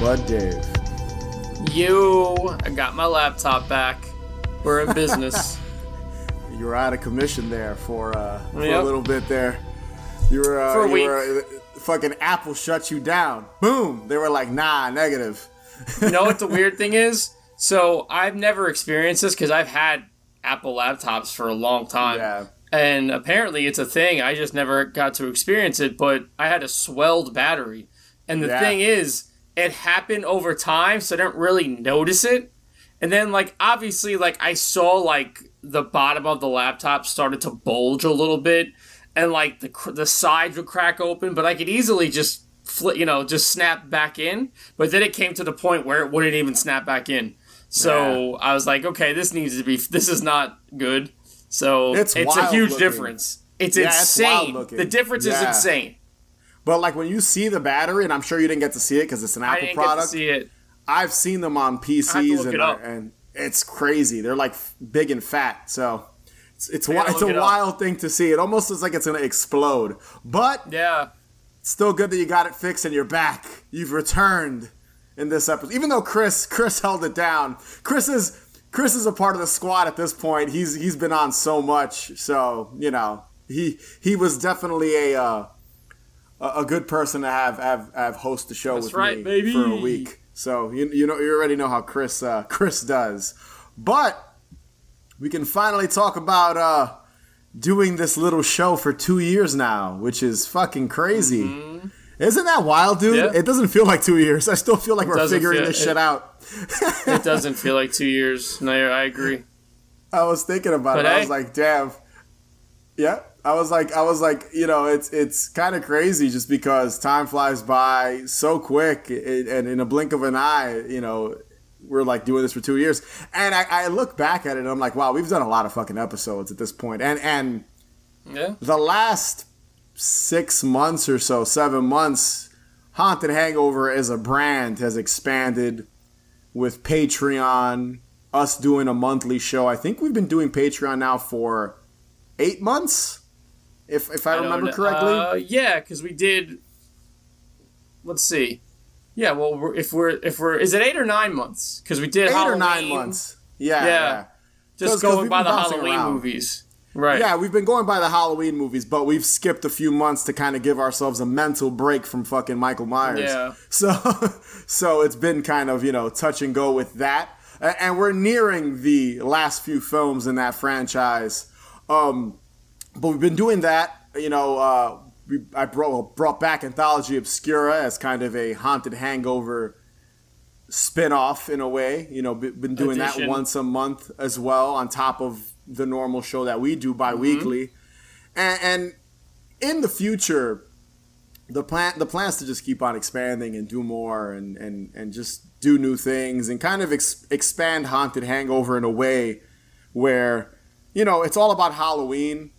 bud Dave. You, I got my laptop back. We're in business. you were out of commission there for, uh, for Yep. a little bit there. You were, uh, For a you week. were, uh, fucking Apple shut you down. Boom. They were like, nah, negative. you know what the weird thing is? So I've never experienced this because I've had Apple laptops for a long time. Yeah. And apparently it's a thing. I just never got to experience it, but I had a swelled battery. And the Yeah. thing is, it happened over time, so I didn't really notice it. And then, like, obviously, like, I saw, like, the bottom of the laptop started to bulge a little bit, and, like, the, the sides would crack open, but I could easily just, fli you know, just snap back in. But then it came to the point where it wouldn't even snap back in. So I was like, okay, this needs to be, this is not good. So It's it's, a huge looking. difference. It's Yeah, insane. looking. the difference is insane. But like when you see the battery, and I'm sure you didn't get to see it because it's an I Apple didn't product. get to see it. I've seen them on I have to PCs and, it and it's crazy. They're like big and fat. So it's it's, it's a it up. wild thing to see. It almost looks like it's gonna explode. But Yeah. still good that you got it fixed and you're back. You've returned in this episode. Even though Chris Chris held it down. Chris is Chris is a part of the squad at this point. He's he's been on so much. So you know he he was definitely a. Uh, a a good person to have have have host the show That's with right, me baby. for a week. So you you know you already know how Chris uh, Chris does, but we can finally talk about uh, doing this little show for two years now, which is fucking crazy. Isn't that wild, dude? Mm-hmm. Yeah. It doesn't feel like two years. I still feel like we're figuring feel- this it- shit out. It doesn't feel like two years. No, I agree. I was thinking about But it. I hey. was like, damn. Yeah. I was like, I was like, you know, it's it's kind of crazy just because time flies by so quick, it, and in a blink of an eye, you know, we're like doing this for two years, and I, I look back at it and I'm like, wow, we've done a lot of fucking episodes at this point, and and Yeah. the last six months or so, seven months, Haunted Hangover as a brand has expanded with Patreon, us doing a monthly show. I think we've been doing Patreon now for eight months, if if I, don't remember correctly. Uh, yeah, because we did. Let's see. Yeah, well, we're, if we're if we're is it eight or nine months? Because we did eight Halloween, or nine months. Yeah. Yeah. yeah. 'Cause- Just 'cause going we've by the Halloween around. movies. Right. Yeah, we've been going by the Halloween movies, but we've skipped a few months to kind of give ourselves a mental break from fucking Michael Myers. Yeah. So, so it's been kind of you know touch and go with that, and we're nearing the last few films in that franchise. Um, but we've been doing that. You know, uh, we, I brought brought back Anthology Obscura as kind of a haunted hangover spin-off in a way you know been doing that once a month as well on top of the normal show that we do bi-weekly. And, and in the future the plan the plans to just keep on expanding and do more and and and just do new things and kind of ex- expand haunted hangover in a way where you know it's all about halloween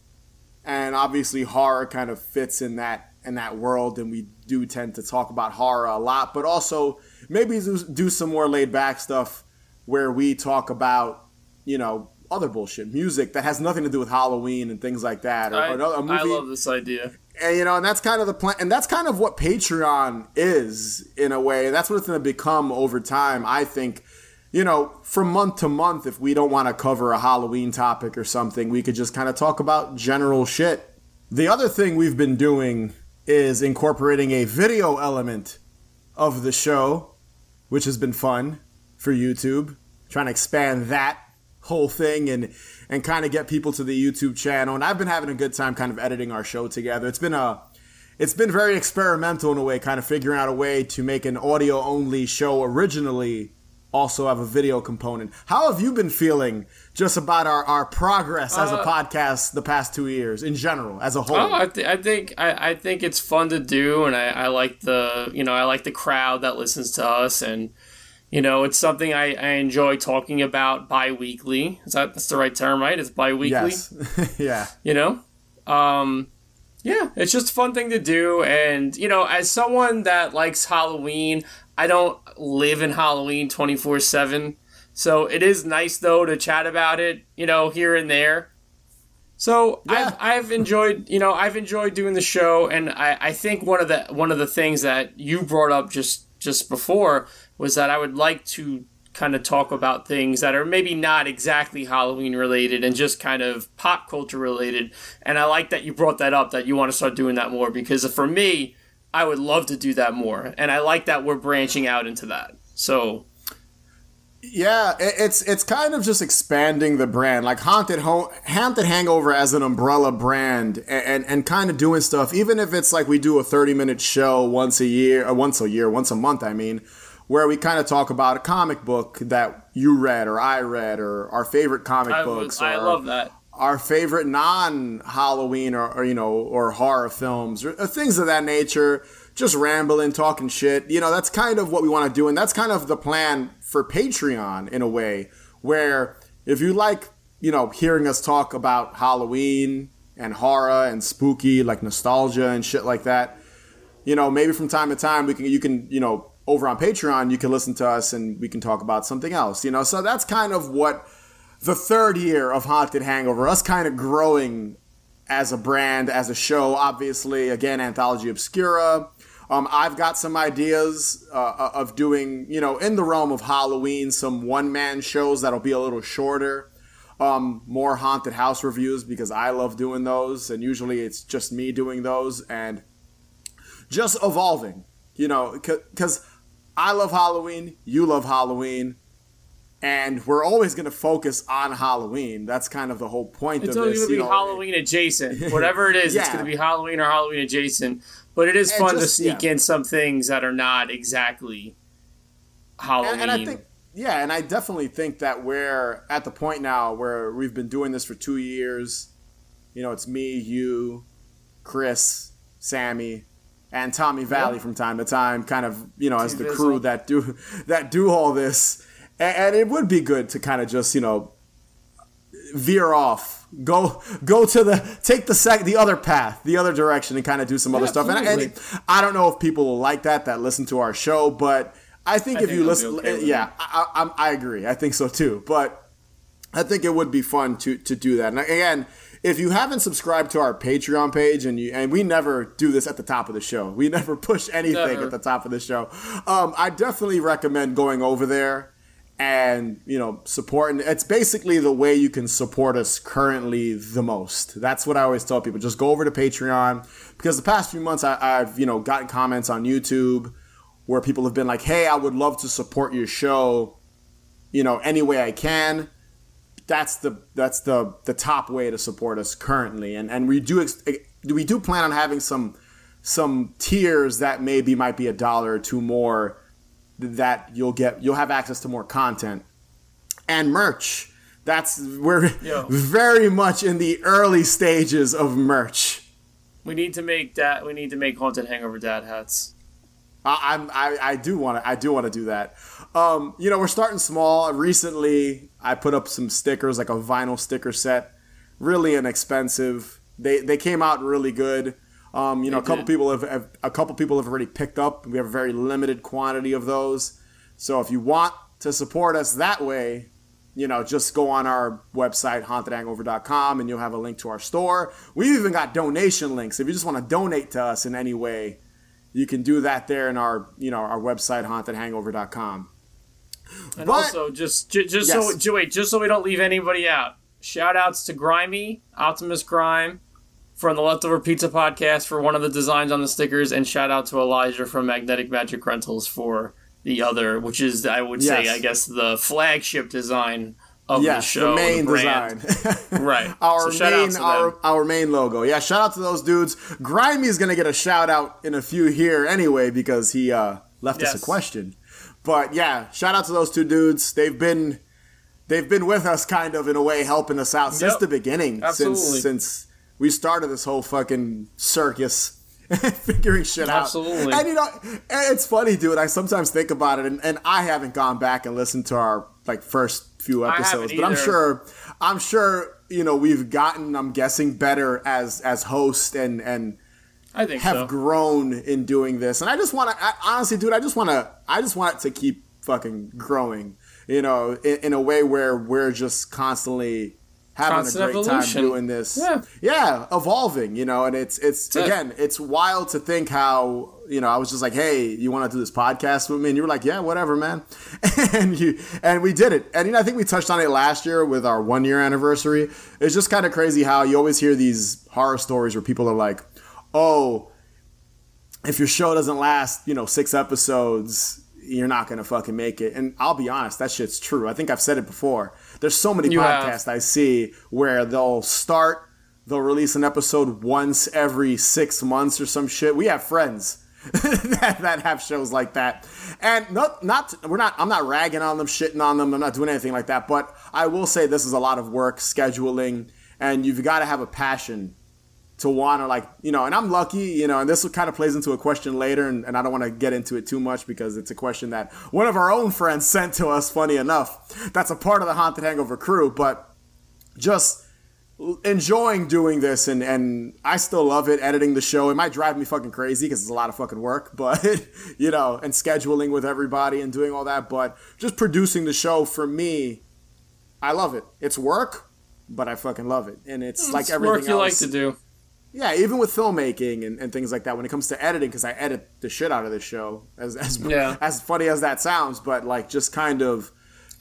and obviously horror kind of fits in that in that world and we do tend to talk about horror a lot but also maybe do, do some more laid back stuff where we talk about you know other bullshit music that has nothing to do with halloween and things like that or, I, or a movie I love this idea. and you know, and that's kind of the plan, and that's kind of what Patreon is in a way. That's what it's going to become over time. I think, you know, from month to month, if we don't want to cover a Halloween topic or something, we could just kind of talk about general shit. The other thing we've been doing is incorporating a video element of the show, which has been fun for YouTube. Trying to expand that whole thing and and kind of get people to the YouTube channel. And I've been having a good time kind of editing our show together. It's been a it's been very experimental in a way, kind of figuring out a way to make an audio only show originally also have a video component. How have you been feeling just about our, our progress as a Uh, podcast the past two years in general, as a whole? Oh, I, th- I think I, I think it's fun to do, and I, I like the you know I like the crowd that listens to us, and you know it's something I, I enjoy talking about bi-weekly. Is that that's the right term, right? It's bi-weekly. yes. yeah. you know um yeah it's just a fun thing to do and you know as someone that likes halloween i don't live in halloween 24-7 so it is nice though to chat about it you know here and there So yeah. I've, I've enjoyed, you know, I've enjoyed doing the show, and I, I think one of the one of the things that you brought up just just before was that I would like to kind of talk about things that are maybe not exactly Halloween related and just kind of pop culture related. And I like that you brought that up that you want to start doing that more because for me, I would love to do that more. And I like that we're branching out into that. So yeah, it's it's kind of just expanding the brand, like haunted Ho- haunted hangover as an umbrella brand, and, and, and kind of doing stuff. Even if it's like we do a thirty minute show once a year, or uh, once a year, once a month. I mean, where we kind of talk about a comic book that you read or I read, or our favorite comic I books. Was, I love that. Our favorite non Halloween or, or you know or horror films or, or things of that nature just rambling, talking shit. You know, that's kind of what we want to do. And that's kind of the plan for Patreon in a way, where if you like, you know, hearing us talk about Halloween and horror and spooky, like nostalgia and shit like that, you know, maybe from time to time we can, you can, you know, over on Patreon, you can listen to us and we can talk about something else, you know. So that's kind of what the third year of Haunted Hangover, us kind of growing as a brand, as a show, obviously, again, Anthology Obscura, um, I've got some ideas uh, uh, of doing, you know, in the realm of Halloween, some one man shows that'll be a little shorter. Um, more haunted house reviews because I love doing those, and usually it's just me doing those and just evolving, you know, because I love Halloween, you love Halloween, and we're always going to focus on Halloween. That's kind of the whole point it's of this. It's going to be know. Halloween adjacent. Whatever it is, yeah. it's going to be Halloween or Halloween adjacent. But it is and fun just, to sneak yeah. in some things that are not exactly Halloween. And, and, I think, yeah, and I definitely think that we're at the point now where we've been doing this for two years. You know, it's me, you, Chris, Sammy, and Tommy Valley from time to time, kind of, you know, as the crew that do that do all this. And, and it would be good to kind of just, you know, veer off go go to the take the sec the other path the other direction and kind of do some yeah, other stuff. And, and, i don't know if people will like that that listen to our show but i think I if think you listen okay yeah I, I, I, agree. I think so too. But i think it would be fun to to do that. And again if you haven't subscribed to our patreon page and you and we never do this at the top of the show we never push anything never. at the top of the show um, i definitely recommend going over there and you know support and it's basically the way you can support us currently the most. That's what i always tell people. Just go over to patreon because the past few months I, have you know gotten comments on youtube where people have been like hey i would love to support your show you know any way i can. That's the that's the the top way to support us currently. And and we do we do plan on having some some tiers that maybe might be a dollar or two more that you'll get you'll have access to more content and merch. That's we're Yo. very much in the early stages of merch. We need to make that. We need to make haunted hangover dad hats. I, I'm I, I do want to I do want to do that. Um, you know, we're starting small. Recently, I put up some stickers, like a vinyl sticker set, really inexpensive. They they came out really good. Um, you know, a couple people have, have, a couple people have already picked up. We have a very limited quantity of those. So if you want to support us that way, you know, just go on our website hauntedhangover.com and you'll have a link to our store. We've even got donation links. If you just want to donate to us in any way, you can do that there in our, you know, our website hauntedhangover.com. And but, also, just just yes. so wait, just so we don't leave anybody out. Shout outs to Grimy, Optimus Grime, from the Leftover Pizza podcast for one of the designs on the stickers, and shout out to Elijah from Magnetic Magic Rentals for the other, which is I would yes. say I guess the flagship design of yes, the show, the main the design, right? our so main our, our main logo. Yeah, shout out to those dudes. Grimy is gonna get a shout out in a few here anyway because he uh, left yes. us a question. But yeah, shout out to those two dudes. They've been they've been with us kind of in a way, helping us out since the beginning. Absolutely. Since since we started this whole fucking circus figuring shit out. Absolutely. And you know, it's funny, dude. I sometimes think about it, and, and I haven't gone back and listened to our like first few episodes, but I'm sure, I'm sure, you know, we've gotten, I'm guessing, better as as host and and I think have so. grown in doing this. And I just want to, honestly, dude, I just want to, I just want it to keep fucking growing. You know, in, in a way where we're just constantly having Constant a great evolution. time doing this. Yeah. yeah, evolving. You know, and it's it's That's it. again, it's wild to think how you know I was just like, hey, you want to do this podcast with me? And you were like, yeah, whatever, man. and you and we did it. And you know, I think we touched on it last year with our one year anniversary. It's just kind of crazy how you always hear these horror stories where people are like, oh if your show doesn't last, you know, six episodes, you're not gonna fucking make it. And I'll be honest, that shit's true. I think I've said it before. There's so many You have. podcasts I see where they'll start, they'll release an episode once every six months or some shit. We have friends that, that have shows like that, and not not we're not. I'm not ragging on them, shitting on them. I'm not doing anything like that. But I will say this is a lot of work, scheduling, and you've got to have a passion to want to like you know and i'm lucky you know and this kind of plays into a question later and, and i don't want to get into it too much because it's a question that one of our own friends sent to us funny enough. That's a part of the haunted hangover crew but just enjoying doing this and and i still love it editing the show. It might drive me fucking crazy because it's a lot of fucking work but you know and scheduling with everybody and doing all that but just producing the show for me i love it. It's work but i fucking love it and it's hmm, like everything work you like to do. Yeah, even with filmmaking and, and things like that, when it comes to editing, because I edit the shit out of this show, as as, Yeah. as funny as that sounds, but like just kind of.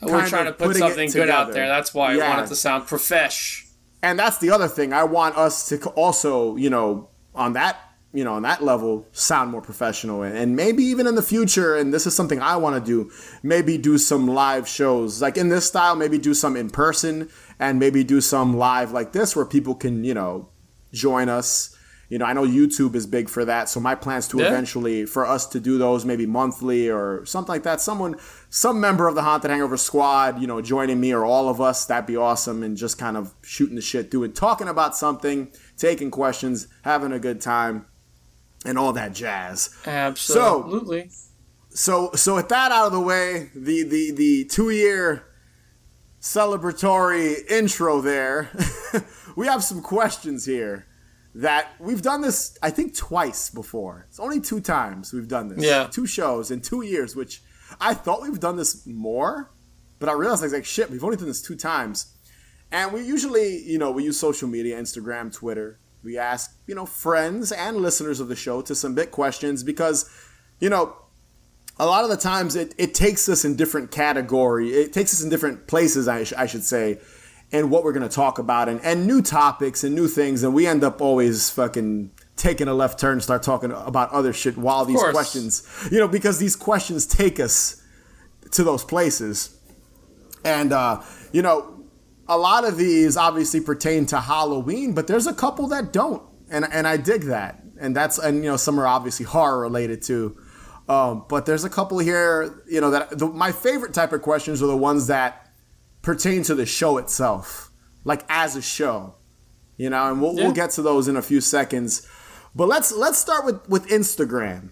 We're kind trying to put something good out there. That's why Yeah. I want it to sound profesh. And that's the other thing. I want us to also, you know, on that, you know, on that level, sound more professional, and, and maybe even in the future. And this is something I want to do. Maybe do some live shows, like in this style. Maybe do some in person, and maybe do some live like this, where people can, you know, join us. You know, I know YouTube is big for that, so my plans to Yeah. eventually for us to do those maybe monthly or something like that. Someone, some member of the Haunted Hangover squad, you know, joining me or all of us, that'd be awesome. And just kind of shooting the shit, doing, talking about something, taking questions, having a good time, and all that jazz. Absolutely. So, so with that out of the way, the the the two year celebratory intro there, we have some questions here that we've done this I think twice before. It's only two times we've done this. Yeah. two shows in two years, which I thought we've done this more, but I realized I was like, shit, we've only done this two times. And we usually, you know, we use social media, Instagram, Twitter. We ask, you know, friends and listeners of the show to submit questions because, you know, a lot of the times it, it takes us in different category. It takes us in different places, I, sh- I should say, and what we're going to talk about and, and new topics and new things. And we end up always fucking taking a left turn and start talking about other shit while these course. questions, you know, because these questions take us to those places. And, uh, you know, a lot of these obviously pertain to Halloween, but there's a couple that don't. And, and I dig that. And that's, and, you know, some are obviously horror related too. Um, but there's a couple here, you know, that the, my favorite type of questions are the ones that pertain to the show itself, like as a show, you know, and we'll, Yeah. we'll get to those in a few seconds. But let's let's start with with Instagram.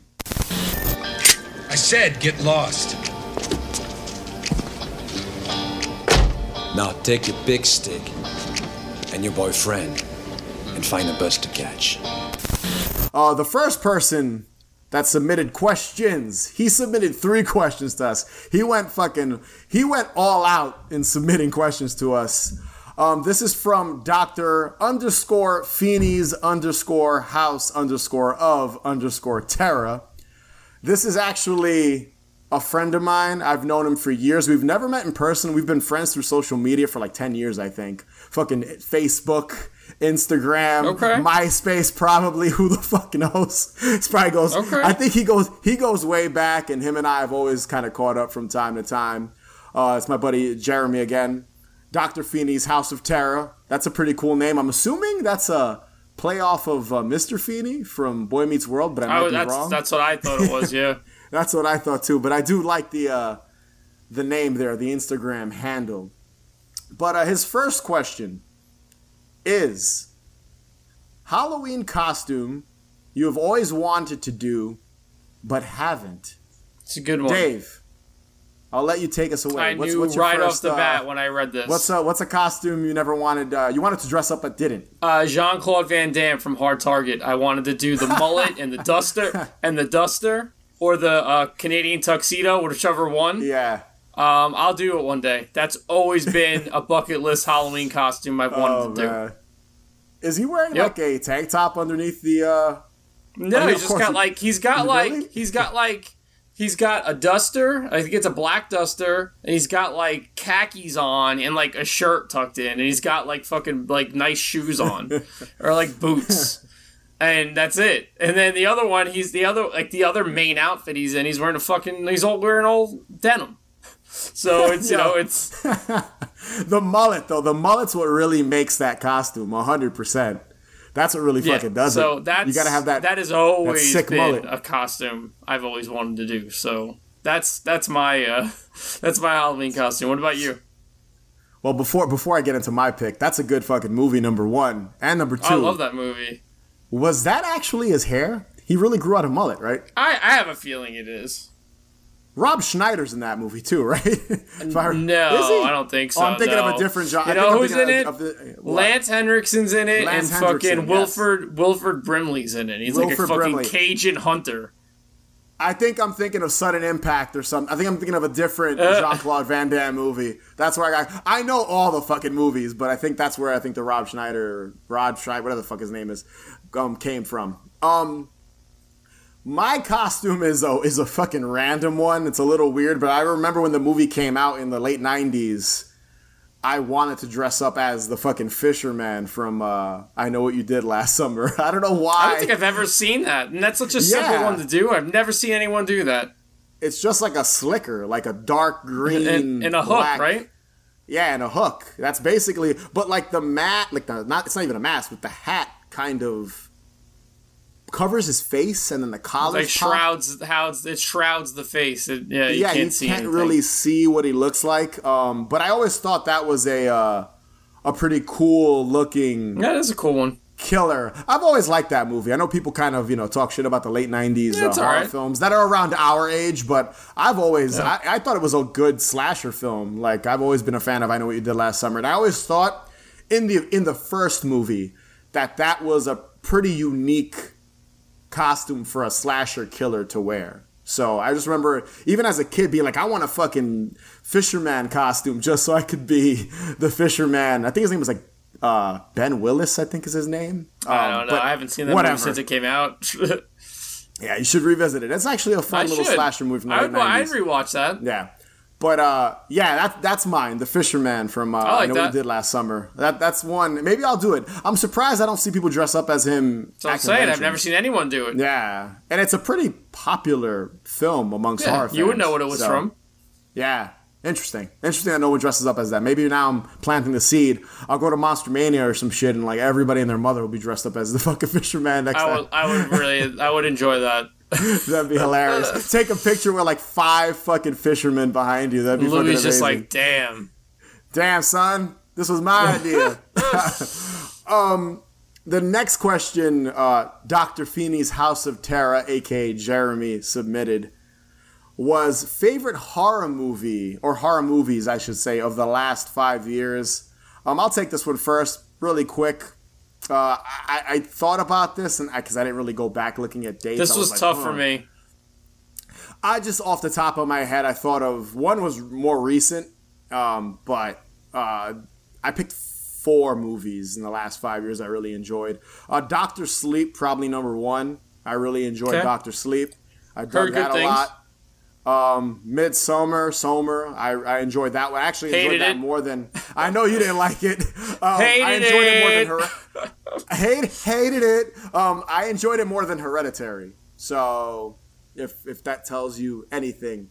I said get lost. Now take your big stick and your boyfriend and find a bus to catch. Uh, the first person that submitted questions, he submitted three questions to us. He went fucking, he went all out in submitting questions to us. Um, this is from Dr. underscore Feeney's underscore house underscore of underscore Terror. This is actually a friend of mine. I've known him for years. We've never met in person. We've been friends through social media for like 10 years, I think. Fucking Facebook, Instagram, Okay. MySpace, probably. Who the fuck knows? This probably goes. Okay. I think he goes. He goes way back, and him and I have always kind of caught up from time to time. Uh, it's my buddy Jeremy again. Dr. Feeney's House of Terror. That's a pretty cool name. I'm assuming that's a play off of uh, Mr. Feeney from Boy Meets World, but I might Oh, be that's wrong. that's what I thought it was. Yeah. That's what I thought too. But I do like the uh, the name there, the Instagram handle. But uh, his first question is Halloween costume you have always wanted to do but haven't. It's a good one. Dave, I'll let you take us away. I what's, knew what's your right first, off the uh, bat when I read this. What's a, what's a costume you never wanted? Uh, you wanted to dress up but didn't. uh, Jean Claude Van Damme from Hard Target. I wanted to do the mullet and the duster and the duster, or the uh, Canadian tuxedo, whichever one. Yeah. Um, I'll do it one day. That's always been a bucket list Halloween costume I've wanted Oh to do. man, is he wearing Yep. like a tank top underneath the? uh No, I mean, he's just got like he's got Really? like he's got like he's got a duster. I think it's a black duster, and he's got like khakis on and like a shirt tucked in, and he's got like fucking like nice shoes on or like boots. And that's it. And then the other one, he's the other like the other main outfit he's in. He's wearing a fucking he's all wearing all denim. So it's you know it's The mullet though, the mullet's what really makes that costume hundred percent. That's what really yeah. fucking does so it. that's you gotta have that. That has always sick been mullet. a costume I've always wanted to do. So that's that's my uh, that's my Halloween costume. What about you? well, before before I get into my pick, that's a good fucking movie. Number one and number two. I love that movie. Was that actually his hair? He really grew out a mullet, right? I, I have a feeling it is. Rob Schneider's in that movie too, right? I- No? I don't think so. Oh, I'm thinking of a different genre. You I know who's in thinking it? of- of the- Lance Henriksen's in it, Lance and Henriksen, fucking yes. Wilford Wilford Brimley's in it. He's like Wilford a fucking Brimley. Cajun hunter. I think I'm thinking of Sudden Impact or something. I think I'm thinking of a different Uh. Jean Claude Van Damme movie. That's where I got. I know all the fucking movies, but I think that's where I think the Rob Schneider, Rod Schneider, whatever the fuck his name is, um, came from. Um, my costume is a is a fucking random one. It's a little weird, but I remember when the movie came out in the late '90s. I wanted to dress up as the fucking fisherman from uh, I Know What You Did Last Summer. I don't know why. I don't think I've ever seen that, and that's such a simple Yeah. one to do. I've never seen anyone do that. it's just like a slicker, like a dark green And, and a hook, black- right? Yeah, and a hook. That's basically, but like the mat, like the not. It's not even a mask, but the hat kind of covers his face, and then the collar Like shrouds, how it shrouds the face. It, yeah, you Yeah, can't you can't really see what he looks like. Um, but I always thought that was a uh, a pretty cool looking Yeah, that's a cool one. killer. I've always liked that movie. I know people kind of you know talk shit about the late '90s Yeah, uh, horror alright. films that are around our age, but I've always I, I thought it was a good slasher film. Like I've always been a fan of I Know What You Did Last Summer, and I always thought in the in the first movie that that was a pretty unique costume for a slasher killer to wear. So I just remember, even as a kid, being like, I want a fucking fisherman costume just so I could be the fisherman. I think his name was like uh, Ben Willis, I think is his name. I Um, don't know. but I haven't seen that whatever. movie since it came out. Yeah, you should revisit it. It's actually a fun I little should. slasher movie from the I would, I'd rewatch that. Yeah. But uh, yeah, that that's mine. The Fisherman from uh, I, like know that. we did last summer. That that's one. Maybe I'll do it. I'm surprised I don't see people dress up as him. So I'm saying I've never seen anyone do it. Yeah, and it's a pretty popular film amongst Yeah, horror fans. you would know what it was so- from. Yeah, interesting. Interesting. that no one dresses up as that. Maybe now I'm planting the seed. I'll go to Monster Mania or some shit, and like everybody and their mother will be dressed up as the fucking fisherman next I time. would, I would really, I would enjoy that. That'd be hilarious. Take a picture with like five fucking fishermen behind you. That'd be Louis amazing. just like, damn. Damn, son, this was my idea. um, the next question, uh, Dr. Feeney's House of Terror, aka Jeremy, submitted was favorite horror movie or horror movies, I should say, of the last five years. Um, I'll take this one first, really quick. Uh, I, I thought about this, and because I, didn't really go back looking at dates. This I was like, tough for me. I just off the top of my head, I thought of one was more recent, um, but uh, I picked four movies in the last five years I really enjoyed. Uh, Doctor Sleep, probably number one. I really enjoyed Okay. Doctor Sleep. I dug Heard that good a things. lot. Um, Midsommar, Somer, I, I enjoyed that one. I actually enjoyed Hated that it. more than I know you didn't like it. Um, I enjoyed it, more than Her- hate, hated it. Um, I enjoyed it more than Hereditary. So if if that tells you anything.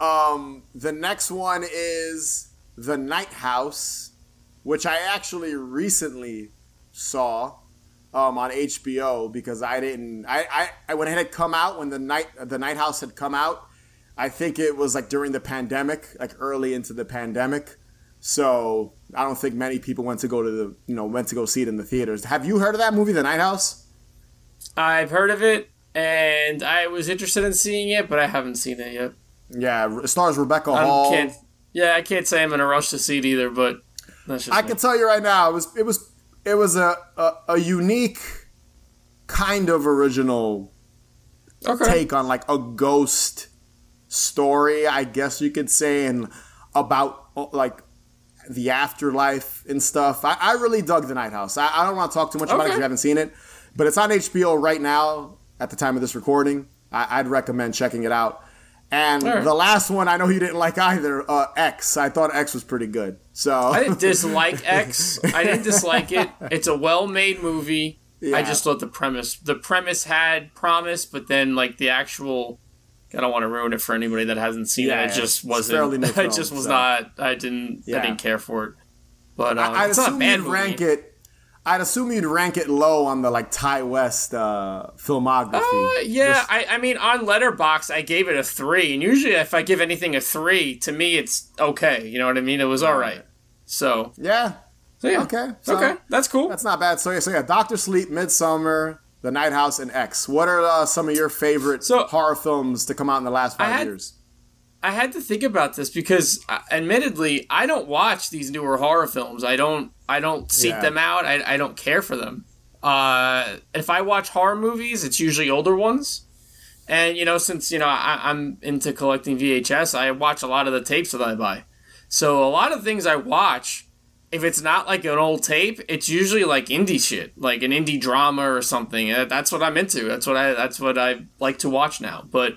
Um, the next one is The Night House, which I actually recently saw um, on HBO because I didn't. I, I, I when it had come out when the night the Night House had come out, I think it was like during the pandemic, like early into the pandemic. So I don't think many people went to go to the you know went to go see it in the theaters. Have you heard of that movie, The Night House? I've heard of it, and I was interested in seeing it, but I haven't seen it yet. Yeah, it stars Rebecca I Hall. can't. Yeah, I can't say I'm in a rush to see it either, but that's just I me. can tell you right now, it was it was it was a a, a unique kind of original okay. take on like a ghost story, I guess you could say, and about uh, like the afterlife and stuff. I, I really dug The Night House. I, I don't want to talk too much about it if you haven't seen it, but it's on HBO right now at the time of this recording. I, I'd recommend checking it out. And right. the last one, I know you didn't like either. Uh, X. I thought X was pretty good. So I didn't dislike X. I didn't dislike it. It's a well-made movie. Yeah. I just thought the premise the premise had promise, but then like the actual I don't want to ruin it for anybody that hasn't seen Yeah, it. It just wasn't. new I just was so. not. I didn't. Yeah. I didn't care for it. But um, I'd it's not bad you'd movie. rank it. I'd assume you'd rank it low on the like Ti West uh, filmography. Uh, yeah, I, I mean, on Letterboxd, I gave it a three, and usually if I give anything a three, to me it's okay. You know what I mean? It was all right. So, yeah. so yeah. Okay, so- okay, that's cool. That's not bad. So yeah, so yeah, Doctor Sleep, Midsommar, The Night House, and X. What are uh, some of your favorite So- horror films to come out in the last five had- years? I had to think about this because, uh, admittedly, I don't watch these newer horror films. I don't. I don't seek Yeah. them out. I, I don't care for them. Uh, if I watch horror movies, it's usually older ones. And you know, since you know I, I'm into collecting VHS, I watch a lot of the tapes that I buy. So a lot of things I watch, if it's not like an old tape, it's usually like indie shit, like an indie drama or something. Uh, That's what I'm into. That's what I. That's what I like to watch now. But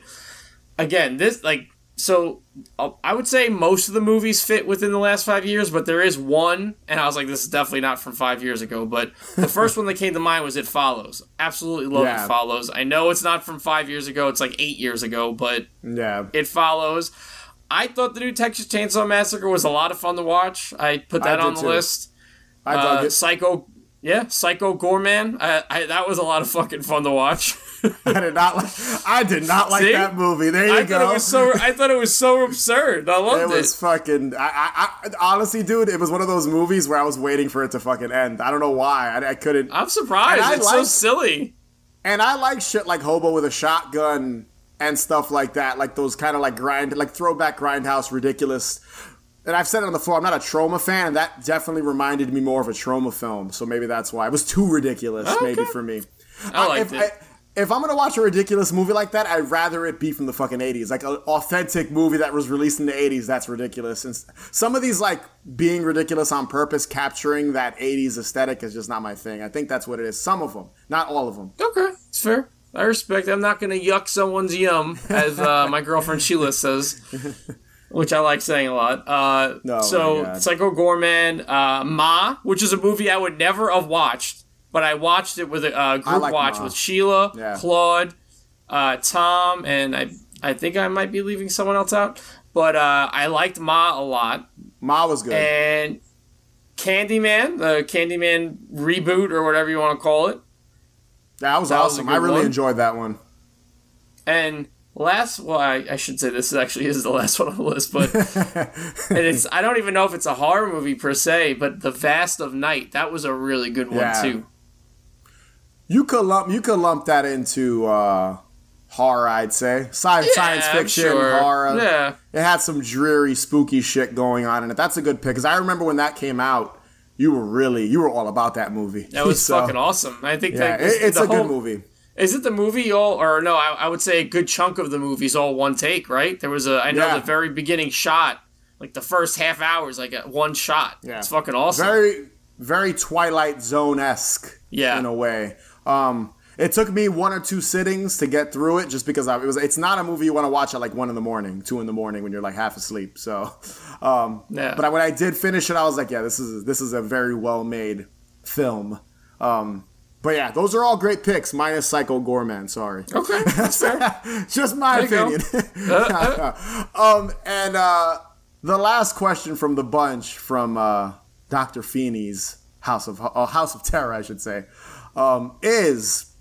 again, this like so uh, I would say most of the movies fit within the last five years, but there is one, and I was like, this is definitely not from five years ago. But the first one that came to mind was It Follows. Absolutely love Yeah. It Follows. I know it's not from five years ago; it's like eight years ago, but Yeah, It Follows. I thought the new Texas Chainsaw Massacre was a lot of fun to watch. I put that did on the too. list. I dug Uh, it. Psycho, yeah, Psycho Goreman. I, I, that was a lot of fucking fun to watch. I did not like. I did not like See? that movie. There you I go. thought it was so. I thought it was so absurd. I loved It it. was fucking. I, I, I honestly, dude, it was one of those movies where I was waiting for it to fucking end. I don't know why. I, I couldn't. I'm surprised. It's so silly. And I like shit like Hobo with a Shotgun and stuff like that, like those kind of like grind, like throwback grindhouse ridiculous. And I've said it on the floor. I'm not a Troma fan, and that definitely reminded me more of a Troma film. So maybe that's why it was too ridiculous, maybe for me. I liked if, it. I, if I'm gonna watch a ridiculous movie like that, I'd rather it be from the fucking 80s, like an authentic movie that was released in the 80s. That's ridiculous. And some of these like being ridiculous on purpose, capturing that 80s aesthetic is just not my thing. I think that's what it is. Some of them, not all of them. Okay, it's fair. I respect. I'm not gonna yuck someone's yum, as uh, my girlfriend Sheila says, which I like saying a lot. Uh, Oh, my so Psycho Goreman, uh, Ma, which is a movie I would never have watched, but I watched it with a uh, group like watch Ma. with Sheila, Yeah. Claude, uh, Tom, and I. I think I might be leaving someone else out, but uh, I liked Ma a lot. Ma was good. and Candyman, the Candyman reboot or whatever you want to call it. that was that awesome. good I really one. enjoyed that one. And last, well, I, I should say this actually is the last one on the list, but and it's I don't even know if it's a horror movie per se, but The Vast of Night that was a really good one Yeah. too. You could lump you could lump that into uh, horror, I'd say. Sci- science fiction, sure. horror. Yeah, It had some dreary, spooky shit going on in it. That's a good pick because I remember when that came out, you were really you were all about that movie. that was So, fucking awesome. I think Yeah, that it- it's a good movie. Is it the movie all, or no? I, I would say a good chunk of the movie's all one take, right? There was a I know Yeah. the very beginning shot, like the first half hour hours, like a one shot. Yeah. It's fucking awesome. Very, very Twilight Zone esque. Yeah. in a way. Um, it took me one or two sittings to get through it, just because I, it was. It's not a movie you want to watch at like one in the morning, two in the morning when you're like half asleep. So, um, Yeah. but when I did finish it, I was like, yeah, this is this is a very well made film. Um, but yeah, those are all great picks, minus Psycho Goreman. Sorry. Okay, that's fair. Just my opinion. go. Uh, um, and uh, the last question from the bunch from uh, Dr. Feeney's House of uh, House of Terror, I should say, um, is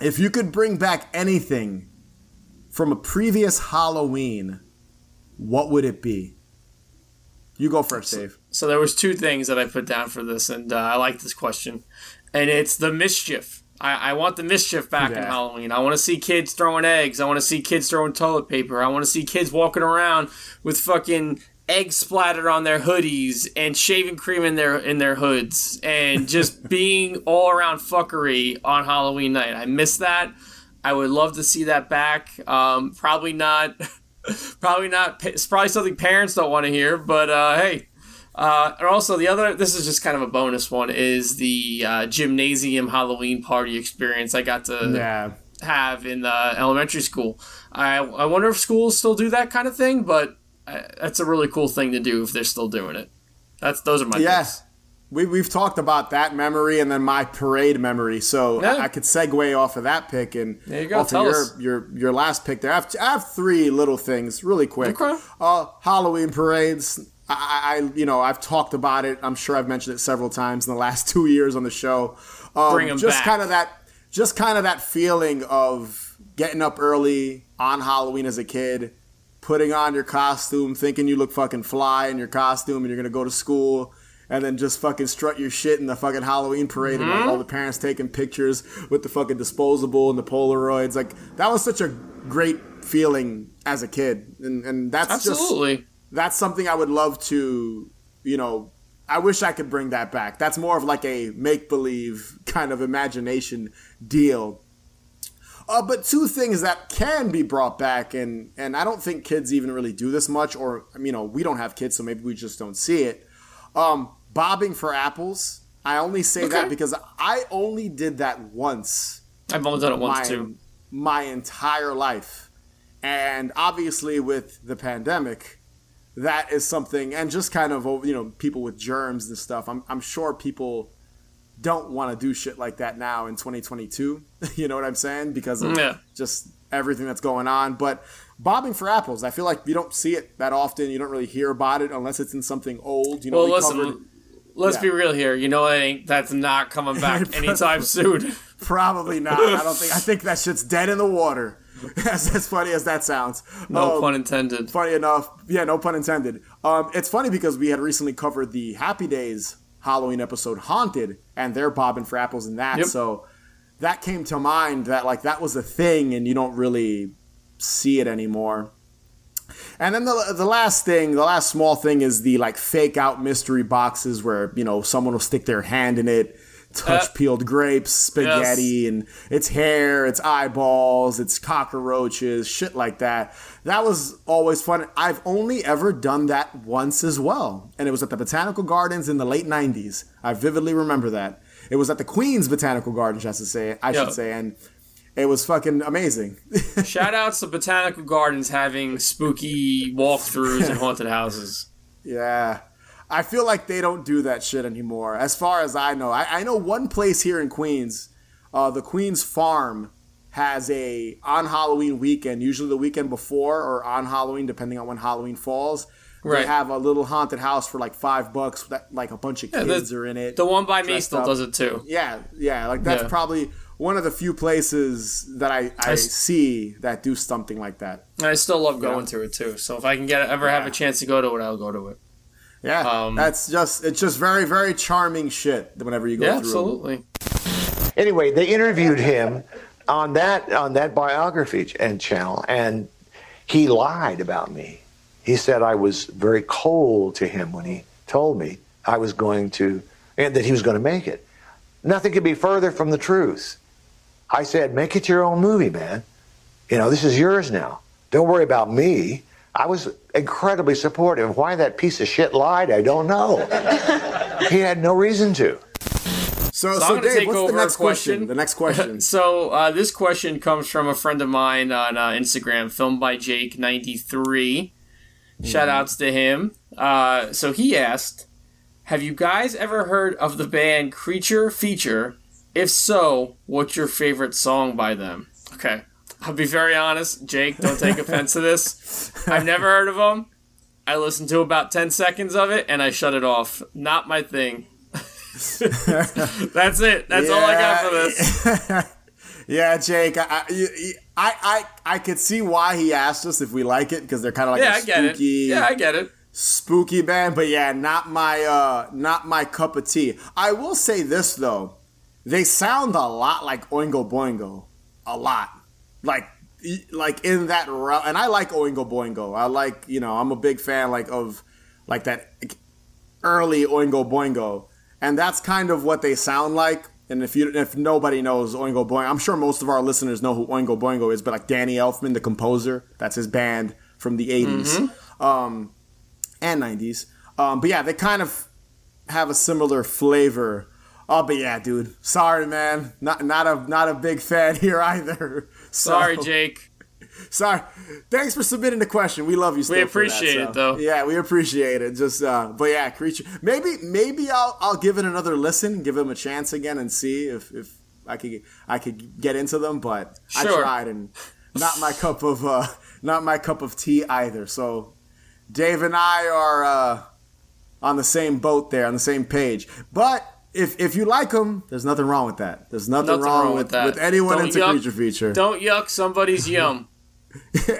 if you could bring back anything from a previous Halloween, what would it be? You go first, Dave. So there was two things that I put down for this, and uh, I like this question, and it's the mischief. I, I want the mischief back in Halloween. I want to see kids throwing eggs. I want to see kids throwing toilet paper. I want to see kids walking around with fucking eggs splattered on their hoodies and shaving cream in their in their hoods and just being all around fuckery on Halloween night. I miss that. I would love to see that back. Um, probably not. probably not. It's probably something parents don't want to hear, but uh, hey. Uh, and also the other, this is just kind of a bonus one, is the uh, gymnasium Halloween party experience I got to Yeah. have in the elementary school. I I wonder if schools still do that kind of thing, but uh, that's a really cool thing to do if they're still doing it. That's those are my picks. Yes. We, we've talked about that memory and then my parade memory. So Yeah. I, I could segue off of that pick and There you go, off of tell your, us. your your last pick there. I have, I have three little things really quick. Okay. Uh, Halloween parades. I, I, you know, I've talked about it. I'm sure I've mentioned it several times in the last two years on the show. Um, Bring 'em just kind of that, just kind of that feeling of getting up early on Halloween as a kid, putting on your costume, thinking you look fucking fly in your costume, and you're gonna go to school, and then just fucking strut your shit in the fucking Halloween parade, and like mm-hmm. all the parents taking pictures with the fucking disposable and the Polaroids. Like that was such a great feeling as a kid, and and that's just that's something I would love to, you know, I wish I could bring that back. That's more of like a make believe kind of imagination deal. Uh, but two things that can be brought back, and and I don't think kids even really do this much, or you know, we don't have kids, so maybe we just don't see it. Um, bobbing for apples. I only say that because I only did that once I've only done it once my, too. my entire life. And obviously, with the pandemic, that is something, and just kind of, you know, people with germs and stuff, I'm, I'm sure people don't want to do shit like that now in 2022. you know what I'm saying? Because of Yeah. just everything that's going on. But bobbing for apples, I feel like you don't see it that often. You don't really hear about it unless it's in something old. You know, Well, we listen, covered- let's yeah. be real here. You know, I ain't that's not coming back anytime soon. Probably not. I don't think. I think that shit's dead in the water. as, as funny as that sounds. No Um, pun intended. funny enough, yeah, no pun intended. Um, it's funny because we had recently covered the Happy Days Halloween episode Haunted, and they're bobbing for apples in that. Yep. So that came to mind that like that was a thing, and you don't really see it anymore. And then the, the last thing, the last small thing is the like fake out mystery boxes where, you know, someone will stick their hand in it, touch Uh, peeled grapes, spaghetti, and it's hair, it's eyeballs, it's cockroaches, shit like that. That was always fun. I've only ever done that once as well. And it was at the Botanical Gardens in the late 90s. I vividly remember that. It was at the Queens Botanical Gardens, I should say, I should say, and it was fucking amazing. Shout outs to Botanical Gardens having spooky walkthroughs and haunted houses. Yeah. I feel like they don't do that shit anymore. As far as I know, I, I know one place here in Queens, uh, the Queens Farm has a on Halloween weekend, usually the weekend before or on Halloween, depending on when Halloween falls. Right. They have a little haunted house for like five bucks. That like a bunch of the- kids are in it. The one by me still up. does it too. Yeah, yeah. Like that's Yeah. probably one of the few places that I, I s- see that do something like that. I still love going to it too. So if I can get ever have a chance to go to it, I'll go to it. Yeah, Um, that's just it's just very very charming shit. Whenever you go Yeah, through. absolutely. anyway, they interviewed him on that on that biography and channel, and he lied about me. He said I was very cold to him when he told me I was going to, and that he was going to make it. Nothing could be further from the truth. I said, make it your own movie, man. You know, this is yours now. Don't worry about me. I was incredibly supportive. Why that piece of shit lied, I don't know. he had no reason to. So, So so, I'm Dave, take what's over the next question? question. The next question. So uh, this question comes from a friend of mine on uh, Instagram, filmed by Jake ninety three. Shout outs to him. Uh, so he asked, "Have you guys ever heard of the band Creature Feature? If so, what's your favorite song by them?" Okay, I'll be very honest, Jake. Don't take offense to this. I've never heard of them. I listened to about ten seconds of it and I shut it off. Not my thing. That's it. That's all I got for this. yeah, Jake, I, I, you- I, I, I could see why he asked us if we like it because they're kind of like Yeah, a I get it. spooky, Yeah, I get it. spooky band. But yeah, not my, uh, not my cup of tea. I will say this though, they sound a lot like Oingo Boingo, a lot, like, like in that realm. And I like Oingo Boingo. I like, you know, I'm a big fan like of, like that early Oingo Boingo, and that's kind of what they sound like. And if you if nobody knows Oingo Boingo, I'm sure most of our listeners know who Oingo Boingo is. But like Danny Elfman, the composer, that's his band. from the 80s um, and 90s. Um, but yeah, they kind of have a similar flavor. Oh, but yeah, dude. Sorry, man. Not not a not a big fan here either. So- Sorry, Jake. Sorry. Thanks for submitting the question. We love you. We for that, appreciate so. it, though. Yeah, we appreciate it. Just, uh, but yeah, creature. Maybe, maybe I'll I'll give it another listen, give him a chance again, and see if if I could I could get into them. But I tried, and not my cup of uh, not my cup of tea either. So Dave and I are uh, on the same boat there, on the same page. But if if you like them, there's nothing wrong with that. There's nothing, Nothing wrong, wrong with with that. with anyone Don't into yuck- creature feature. Don't yuck somebody's yum.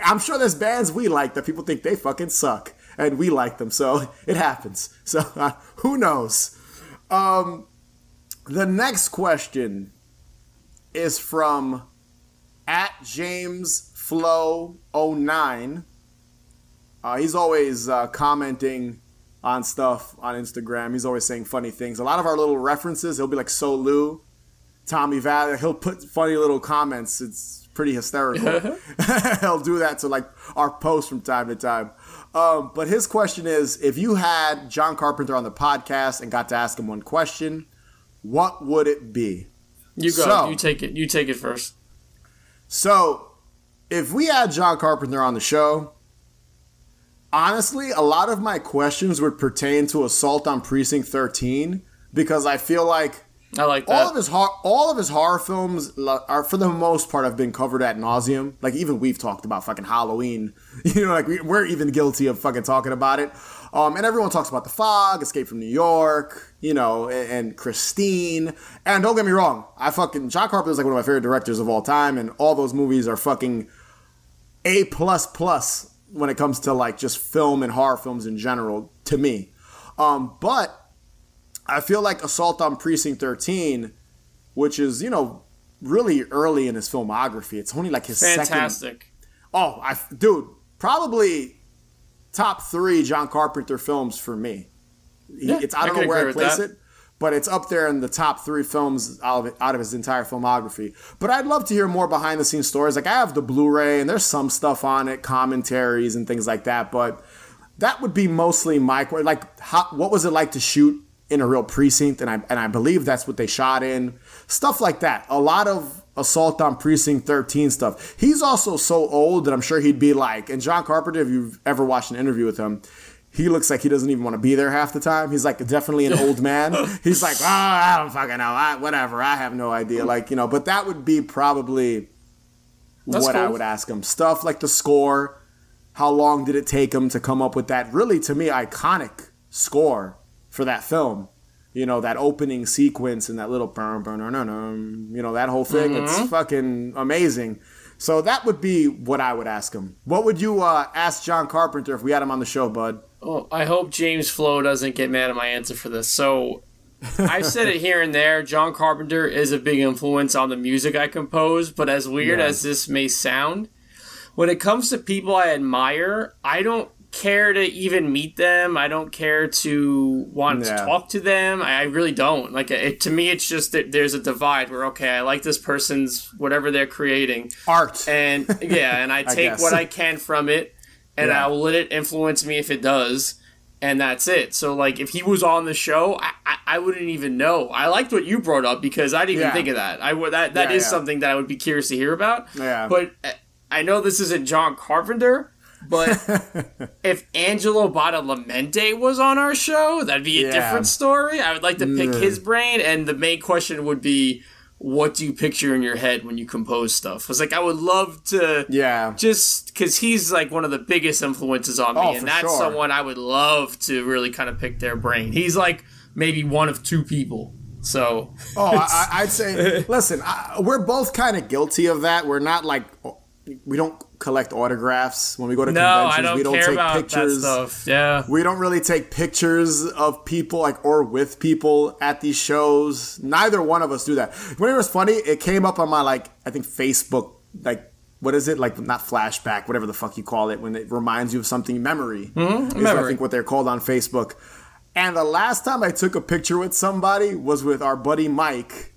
I'm sure there's bands we like that people think they fucking suck, and we like them, so it happens. So uh, who knows? Um, the next question is from at James Flow 09. Uh, he's always uh, commenting on stuff on Instagram. He's always saying funny things. A lot of our little references, he'll be like So Lou, Tommy Valley. He'll put funny little comments. It's pretty hysterical. he'll do that to like our posts from time to time. Um, but his question is if you had John Carpenter on the podcast and got to ask him one question, what would it be? You go. So- you take it. You take it first. So, if we had John Carpenter on the show, honestly, a lot of my questions would pertain to Assault on Precinct 13 because I feel like I like that. all of his hor- all of his horror films are for the most part have been covered at nauseum. Like even we've talked about fucking Halloween. You know, like we, we're even guilty of fucking talking about it. Um, and everyone talks about The Fog, Escape from New York, you know, and, and Christine. And don't get me wrong, I fucking John Carpenter is like one of my favorite directors of all time, and all those movies are fucking a plus plus when it comes to like just film and horror films in general to me. Um, but I feel like Assault on Precinct 13, which is, you know, really early in his filmography. It's only like his second. Fantastic. Oh, I, dude, probably top three John Carpenter films for me. Yeah, it's I I don't can know where I place that. it, but it's up there in the top three films out of, out of his entire filmography. But I'd love to hear more behind the scenes stories. Like I have the Blu-ray, and there's some stuff on it, commentaries and things like that. But that would be mostly my like how, what was it like to shoot in a real precinct and I and I believe that's what they shot in stuff like that a lot of assault on precinct 13 stuff he's also so old that I'm sure he'd be like and John Carpenter if you've ever watched an interview with him he looks like he doesn't even want to be there half the time. He's like definitely an old man. He's like oh I don't fucking know. I, whatever. I have no idea like you know but that would be probably That's what I would ask him. Stuff like the score. How long did it take him to come up with that really to me iconic score for that film? You know that opening sequence and that little burn burn burn, burn, you know that whole thing. Mm-hmm. it's fucking amazing. So that would be what i would ask him. What would you uh, ask john carpenter if we had him on the show bud Oh, I hope James Flo doesn't get mad at my answer for this. So, I've said it here and there. John Carpenter is a big influence on the music I compose, but as weird Yeah. as this may sound, when it comes to people I admire, I don't care to even meet them. I don't care to want Yeah. to talk to them. I I really don't. Like it, to me, it's just that there's a divide where okay, I like this person's whatever they're creating, art and yeah, and I take guess. what I can from it, and Yeah. I will let it influence me if it does, and that's it. So like, if he was on the show, I, I, I wouldn't even know. I liked what you brought up because I didn't even Yeah. think of that. I would that that is something that I would be curious to hear about. Yeah. but uh, I know this isn't John Carpenter. But if Angelo Badalamenti was on our show, that'd be a Yeah. different story. I would like to pick his brain, and the main question would be, "What do you picture in your head when you compose stuff?" I was like, I would love to, Yeah. just because he's like one of the biggest influences on me, Oh, and that's sure. someone I would love to really kind of pick their brain. He's like maybe one of two people. So Oh, I, I'd say, listen, I, we're both kind of guilty of that. We're not like, we don't collect autographs when we go to no, conventions. I don't, we don't care take about pictures. that stuff. Yeah. We don't really take pictures of people like or with people at these shows. Neither one of us do that. When it was funny, it came up on my like I think Facebook like what is it like not flashback whatever the fuck you call it when it reminds you of something memory. Mm-hmm. I memory. think what they're called on Facebook. And the last time I took a picture with somebody was with our buddy Mike,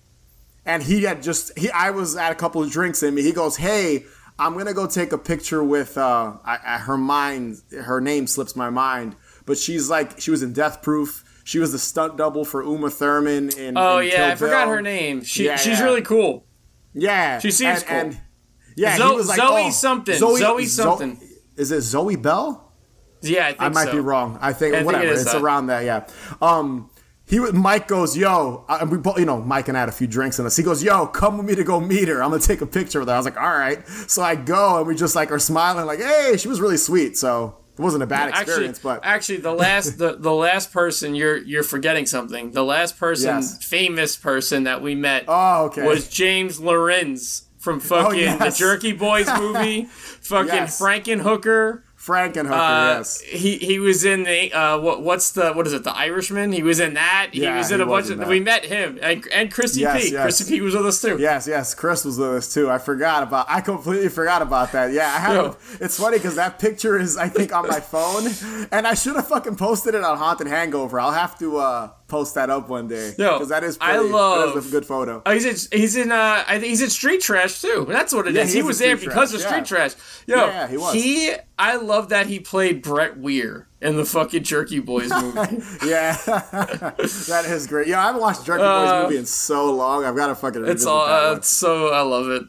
and he had just he I was at a couple of drinks in me he goes, "Hey." I'm gonna go take a picture with uh, I, I, her mind. Her name slips my mind, but she's like she was in Death Proof. She was the stunt double for Uma Thurman in. Oh in yeah, Kill I forgot her name. She Yeah, she's yeah. really cool. Yeah, She seems and, cool. and- yeah, Zo- he was like Zoe oh, something, Zoe something. is it Zoe Bell? Yeah, I think I might so. be wrong. I think I think whatever. it is it's that. around that. Yeah. Um. He would- Mike goes, yo, and we both, you know, Mike and I had a few drinks in us. He goes, yo, come with me to go meet her. I'm gonna take a picture with her. I was like, all right. So I go, and we just like are smiling, like, hey, she was really sweet. So it wasn't a bad experience, actually, but actually, the last the, the last person you're you're forgetting something. The last person, Yes. famous person that we met, Oh, okay. was James Lorinz from oh, fucking yes. the Jerky Boys movie, fucking Yes. Frankenhooker. Frankenhooker, Uh, yes. He he was in the uh what what's the what is it the Irishman? He was in that. He Yeah, was in he a bunch in of. that. We met him and and Chrissy Yes, P. yes. Chrissy P. was with us too. Yes, yes. Chris was with us too. I forgot about. I completely forgot about that. Yeah, I have. It's funny because that picture is, I think, on my phone, and I should have fucking posted it on Haunted Hangover. I'll have to uh, post that up one day Yo, because that is. I Pretty, love- That is a good photo. Oh, he's in, he's in uh I think he's in Street Trash too. That's what it is. Yeah, he, he is was there because Trash, of Street yeah. Trash. Yo, Yeah, he was. He, I love that he played Brett Weir in the fucking Jerky Boys movie. Yeah, that is great. Yeah, I haven't watched Jerky Boys movie in so long. I've got to fucking. Uh, it's all that uh, one. it's so I love it.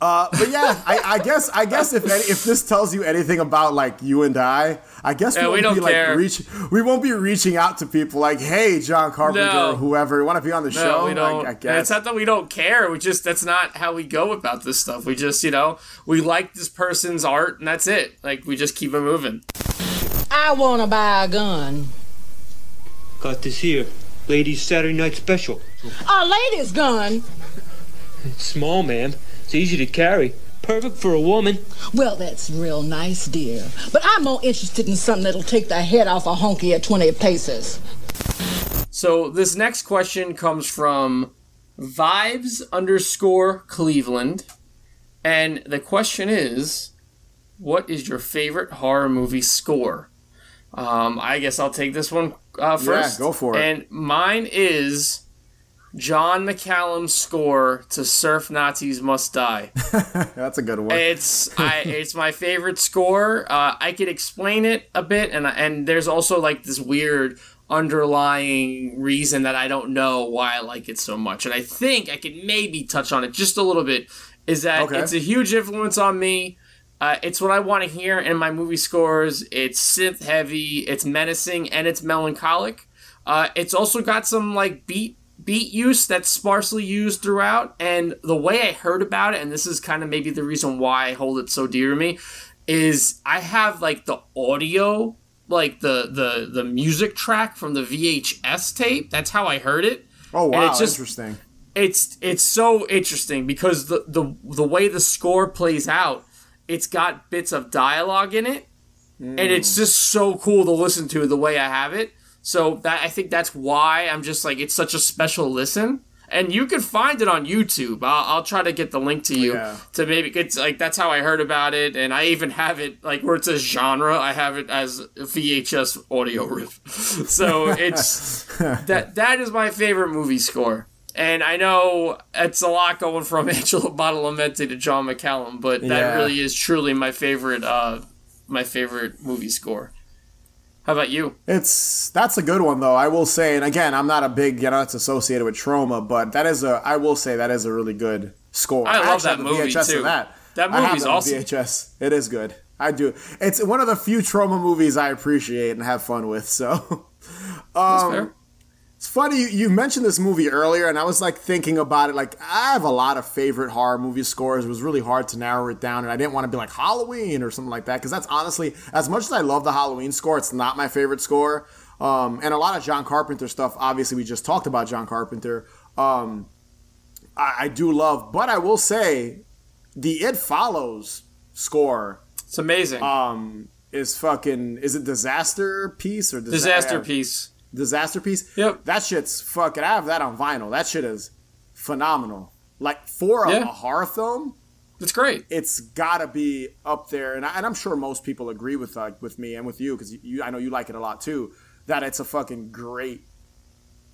Uh, but yeah, I, I guess I guess if any, if this tells you anything about like you and I, I guess Yeah, we we won't don't be like care. reach we won't be reaching out to people like, hey, John Carpenter No. or whoever, you want to be on the No, show? we don't. I, I guess. It's not that we don't care. We just that's not how we go about this stuff. We just you know we like this person's art and that's it. Like we just keep it moving. I want to buy a gun. Got this here. Ladies Saturday night special. A lady's gun? It's small, ma'am. It's easy to carry. Perfect for a woman. Well, that's real nice, dear. But I'm more interested in something that'll take the head off a honky at 20 paces. So this next question comes from vibes underscore Cleveland, and the question is, what is your favorite horror movie score? Um, I guess I'll take this one uh, first. go for it. And mine is Jon McCallum's score to Surf Nazis Must Die. That's a good one. It's I it's my favorite score. Uh, I could explain it a bit, and and there's also like this weird underlying reason that I don't know why I like it so much, and I think I could maybe touch on it just a little bit. Is that Okay. it's a huge influence on me. Uh, it's what I want to hear in my movie scores. It's synth heavy, it's menacing, and it's melancholic. Uh, it's also got some like beat beat use that's sparsely used throughout. And the way I heard about it, and this is kind of maybe the reason why I hold it so dear to me, is I have like the audio, like the the the music track from the VHS tape. That's how I heard it. oh and wow, it's just- interesting. It's it's so interesting because the the the way the score plays out, it's got bits of dialogue in it, and it's hmm. just so cool to listen to the way I have it. So that I think that's why I'm just like it's such a special listen. And you can find it on YouTube. I'll, I'll try to get the link to you Yeah. to maybe it's like that's how I heard about it, and I even have it like where it says genre. I have it as VHS audio riff. So it's that that is my favorite movie score. And I know it's a lot going from Angelo Badalamenti to Jon McCallum, but that Yeah. really is truly my favorite uh my favorite movie score. How about you? It's that's a good one though. I will say, and again, I'm not a big you know it's associated with Troma, but that is a I will say that is a really good score. I love that movie, VHS too. That That I movie's awesome. VHS. It is good. I do. It's one of the few Troma movies I appreciate and have fun with. So. That's Um, fair. It's funny you, you mentioned this movie earlier, and I was like thinking about it. Like I have a lot of favorite horror movie scores. It was really hard to narrow it down, and I didn't want to be like Halloween or something like that because that's honestly, as much as I love the Halloween score, it's not my favorite score. Um, and a lot of John Carpenter stuff. Obviously, we just talked about John Carpenter. Um, I, I do love, but I will say, the It Follows score It's amazing. um, is fucking. Is it Disasterpeace or Disa- Disaster yeah. piece. Disasterpeace. Yep. That shit's fucking. I have that on vinyl. That shit is phenomenal. Like for a, Yeah. a horror film, It's great. it's gotta be up there, and, I, and I'm sure most people agree with uh, with me and with you because you, I know you like it a lot too. That it's a fucking great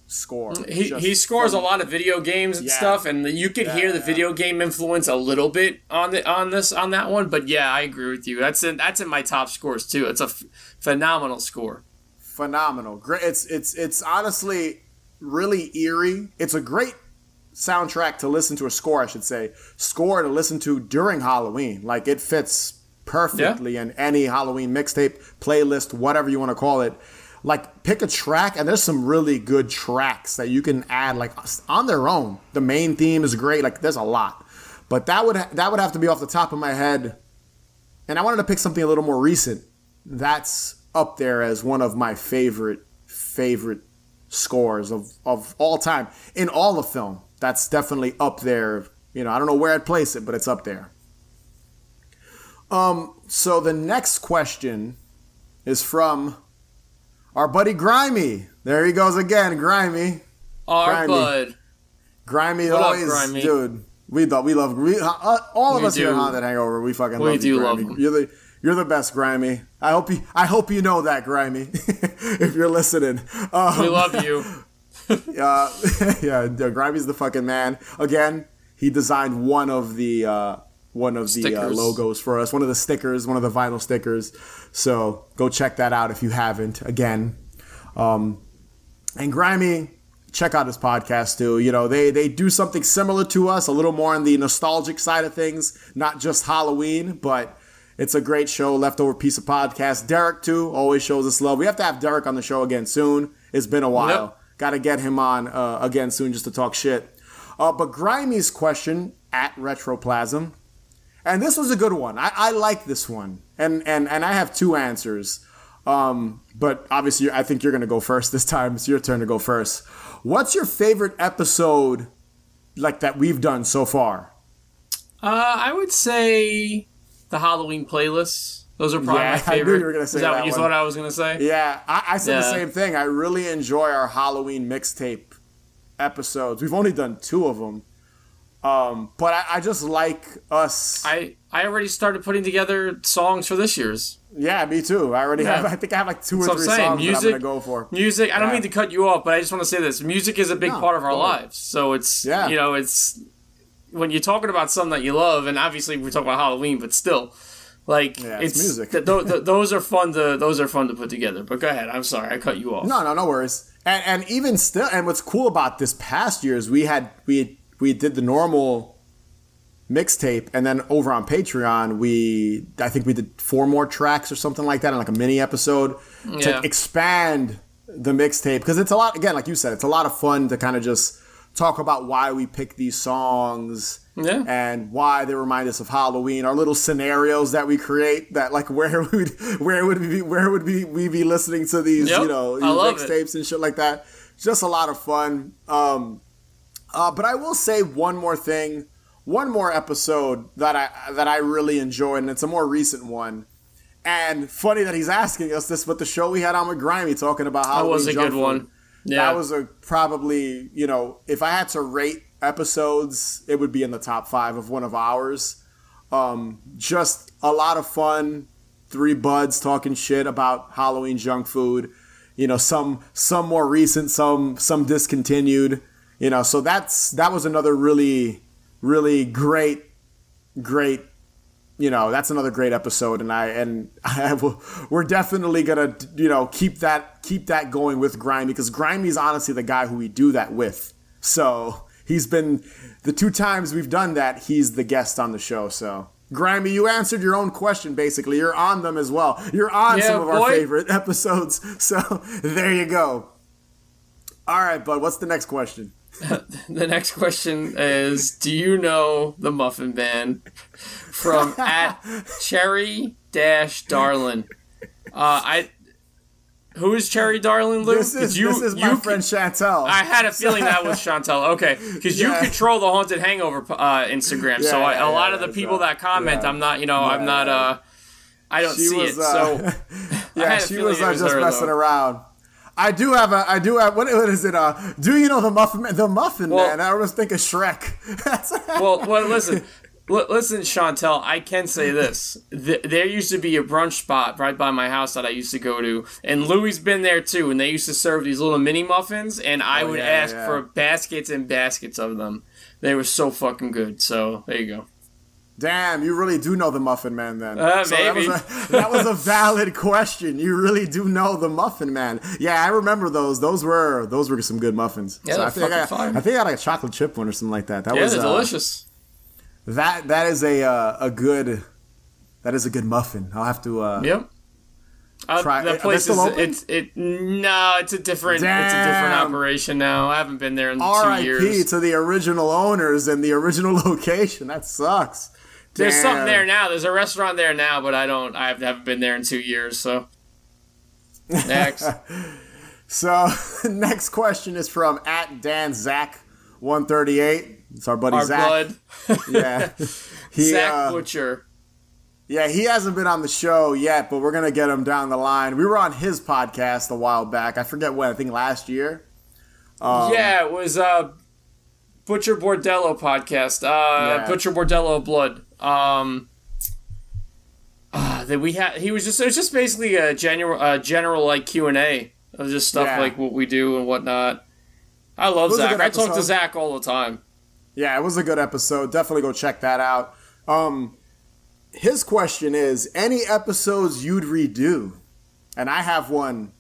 score. He, Just he scores from- a lot of video games and Yeah. stuff, and you could hear the yeah. video game influence a little bit on the on this on that one. But yeah, I agree with you. That's in that's in my top scores too. It's a f- phenomenal score. Phenomenal. Great. It's it's it's honestly really eerie. It's a great soundtrack to listen to a score, I should say, score to listen to during Halloween. Like it fits perfectly in any Halloween mixtape, playlist, whatever you want to call it. Like pick a track, and there's some really good tracks that you can add like on their own. The main theme is great. Like there's a lot, but that would that would have to be off the top of my head. And I wanted to pick something a little more recent. That's up there as one of my favorite favorite scores of, of all time in all of film. That's definitely up there. You know, I don't know where I'd place it, but it's up there. Um, so the next question is from our buddy Grimy. There he goes again, Grimy. Our Grimy. bud. Grimy What up, always, Grimy? dude. We thought we love we, uh, all of We us here do. at Haunted Hangover. We fucking We love do you, love him. You're the you're the best, Grimy. I hope you I hope you know that, Grimy. if you're listening, um, We love you. uh, yeah, yeah, Grimey's the fucking man. Again, he designed one of the uh, one of the uh, logos for us, one of the stickers, one of the vinyl stickers. So go check that out if you haven't. Again, um, and Grimy, check out his podcast too. You know, they they do something similar to us, a little more on the nostalgic side of things, not just Halloween, but it's a great show, leftover piece of podcast. Derek too always shows us love. We have to have Derek on the show again soon. It's been a while. Yep. Got to get him on uh, again soon just to talk shit. Uh, but Grimey's question at Retroplasm, and this was a good one. I, I like this one, and and and I have two answers. Um, but obviously, I think you're gonna go first this time. It's your turn to go first. What's your favorite episode, like that we've done so far? Uh, I would say the Halloween playlists. Those are probably Yeah, my I knew favorite. you were gonna say Is that, that what you one. thought I was gonna say? Yeah, I, I said the same thing. I really enjoy our Halloween mixtape episodes. We've only done two of them, um, but I, I just like us. I I already started putting together songs for this year's. yeah, me too. I already Yeah. have. I think I have like two or That's what three songs Music, that I'm gonna go for. music. I don't Yeah. mean to cut you off, but I just want to say this: music is a big No, part of our lives. So it's Yeah. you know it's when you're talking about something that you love, and obviously we're talking about Halloween, but still, like Yeah, it's it's, music. th- th- th- those are fun to those are fun to put together. But go ahead. I'm sorry, I cut you off. No, no, no worries. And, and even still, and what's cool about this past year is we had we we did the normal mixtape, and then over on Patreon, we I think we did four more tracks or something like that, in like a mini episode Yeah. to expand the mixtape because it's a lot. Again, like you said, it's a lot of fun to kind of just talk about why we pick these songs. Yeah. And why they remind us of Halloween, our little scenarios that we create. That like where would where would we be, where would we, we be listening to these Yep, you know it. mixtapes and shit like that. Just a lot of fun. Um, uh, but I will say one more thing, one more episode that I that I really enjoyed, and it's a more recent one. And funny that he's asking us this, but the show we had on with Grimy talking about that Halloween was a good one. Yeah, That was a probably you know if I had to rate episodes, it would be in the top five of one of ours. Um, just a lot of fun. Three buds talking shit about Halloween junk food. You know, some some more recent, some some discontinued. You know, so that's that was another really really great great you know that's another great episode and i and i will we're definitely gonna you know keep that keep that going with grimy because grimy's honestly the guy who we do that with. So he's been the two times we've done that he's the guest on the show so. Grimy you answered your own question basically. You're on them as well. You're on Yeah, some of our favorite episodes so there you go. All right bud what's the next question The next question is Do you know the Muffin Band? From at Cherry Dash Darlin. Uh, I. Who is Cherry Darling, Lou? this is you, this is my you friend chantel I had a feeling that was Chantel. Okay, because Yeah. you control the Haunted Hangover uh, Instagram, so I, yeah, a lot yeah, of the people that comment, Yeah. I'm not, you know, I'm not, uh, I don't She see was, it. uh, so Yeah, she was uh, was just her, messing though. around. I do have a, I do have, what, what is it? Uh, do you know the Muffin Man? The Muffin Well- Man. I always think of Shrek. Well, well, listen. L- listen, Chantel, I can say this. Th- there used to be a brunch spot right by my house that I used to go to, and Louis been there too. And they used to serve these little mini muffins, and I Oh, would yeah, ask yeah. for baskets and baskets of them. They were so fucking good. So there you go. Damn, you really do know the Muffin Man then. Uh, That was, maybe. a, that was a valid question. You really do know the Muffin Man. Yeah, I remember those. Those were those were some good muffins. Yeah, I think I, fire. I think I got like a chocolate chip one or something like that. That Yeah, was uh, delicious. That that is a uh, a good that is a good muffin. I'll have to. Uh, Yep. Uh, Try- the place is it's it no it's a different it's a different operation now. I haven't been there in two R.I.P. years. to the original owners and the original location. That sucks. There's Damn. something there now. There's a restaurant there now, but I don't. I haven't been there in two years. So next, So next question is from at Dan Zach one thirty eight. It's our buddy our Zach. Yeah. He, Zach uh, Butcher. Yeah, he hasn't been on the show yet, but we're gonna get him down the line. We were on his podcast a while back. I forget when. I think last year. um, yeah, it was uh, Butcher Bordello podcast. Uh, Yeah. Butcher Bordello Blood. Um, uh, that we had. He was just. It was just basically a general, uh, general like Q and A of just stuff Yeah. like what we do and whatnot. I love It was a Zach. I talk to. Zach all the time. Yeah, it was a good episode. Definitely go check that out. Um, his question is: any episodes you'd redo? And I have one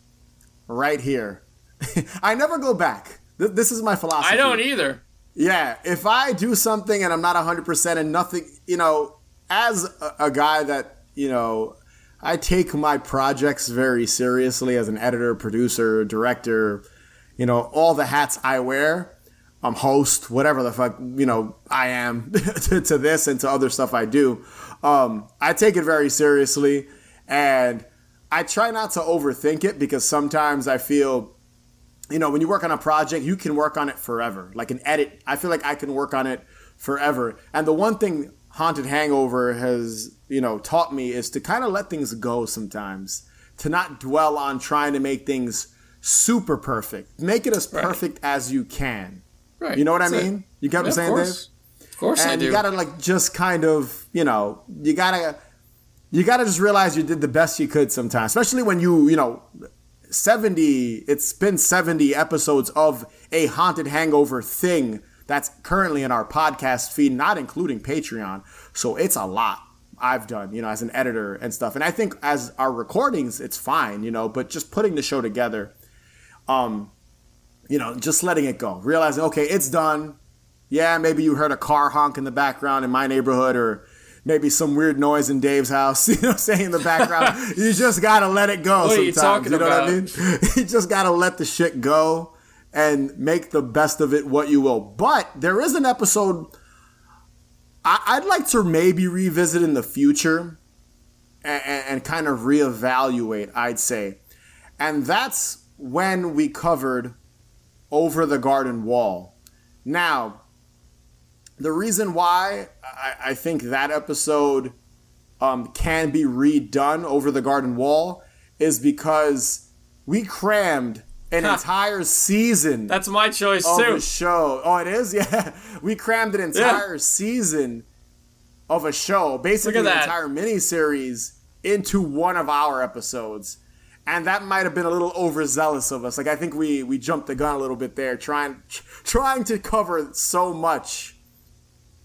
right here. I never go back. Th- This is my philosophy. I don't either. Yeah, if I do something and I'm not 100% and nothing, you know, as a, a guy that, you know, I take my projects very seriously as an editor, producer, director, you know, all the hats I wear. I'm host, whatever the fuck, you know, I am to, to this and to other stuff I do. Um, I take it very seriously and I try not to overthink it because sometimes I feel you know, when you work on a project, you can work on it forever. Like an edit, I feel like I can work on it forever. And the one thing Haunted Hangover has, you know, taught me is to kind of let things go sometimes, to not dwell on trying to make things super perfect. Make it as perfect as you can. Right. You know what I That's it. mean? You get what Yeah, I'm saying, Dave? course. Of course I and do. you gotta like just kind of you know you gotta you gotta just realize you did the best you could sometimes especially when you you know 70 it's been 70 episodes of a haunted hangover thing that's currently in our podcast feed not including patreon. So it's a lot i've done you know as an editor and stuff. And i think as our recordings it's fine you know but just putting the show together um you know just letting it go realizing okay it's done. Yeah, maybe you heard a car honk in the background in my neighborhood or maybe some weird noise in Dave's house, you know, saying in the background. you just gotta let it go What are you sometimes. talking You know what I mean? you just gotta let the shit go and make the best of it what you will. But there is an episode I- I'd like to maybe revisit in the future and, and kind of reevaluate, I'd say. And that's when we covered Over the Garden Wall. Now, the reason why I, I think that episode um, can be redone over the garden wall is because we crammed an entire season That's my choice of too. a show. Oh, it is? Yeah. We crammed an entire season of a show, basically an entire miniseries, into one of our episodes. And that might have been a little overzealous of us. Like I think we we jumped the gun a little bit there, trying trying to cover so much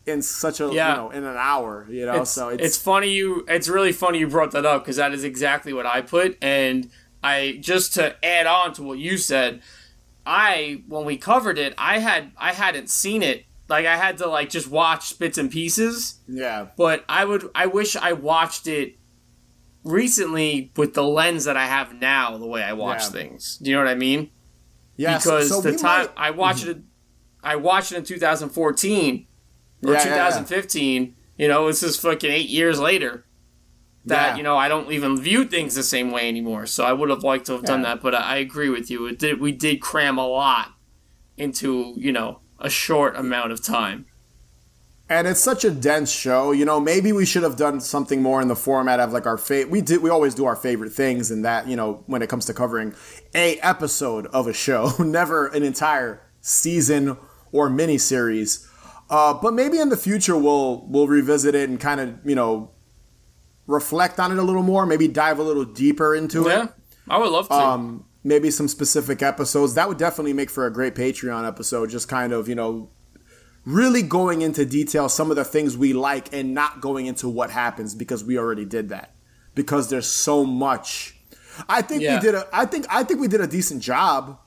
in such a Yeah. you know in an hour. You know, it's, so it's it's, funny you it's really funny you brought that up because that is exactly what I put and I just to add on to what you said I when we covered it I had I hadn't seen it like I had to like just watch bits and pieces yeah. but I would I wish I watched it recently with the lens that I have now the way I watch Yeah. things do you know what I mean Yeah, because so the time might- I watched mhm. it, I watched it in 2014 or Yeah, yeah, yeah. 2015. You know, this is fucking eight years later. That Yeah. you know, I don't even view things the same way anymore. So I would have liked to have done that, but I, I agree with you. It did. We did cram a lot into you know a short amount of time. And it's such a dense show, you know. Maybe we should have done something more in the format of like our favorite. We did. We always do our favorite things, and that you know, when it comes to covering a episode of a show, never an entire season or miniseries. Uh, but maybe in the future we'll we'll revisit it and kind of you know reflect on it a little more. Maybe dive a little deeper into Yeah, it. I would love to. Um, maybe some specific episodes that would definitely make for a great Patreon episode. Just kind of you know really going into detail some of the things we like and not going into what happens because we already did that because there's so much. I think Yeah. we did a. I think I think we did a decent job,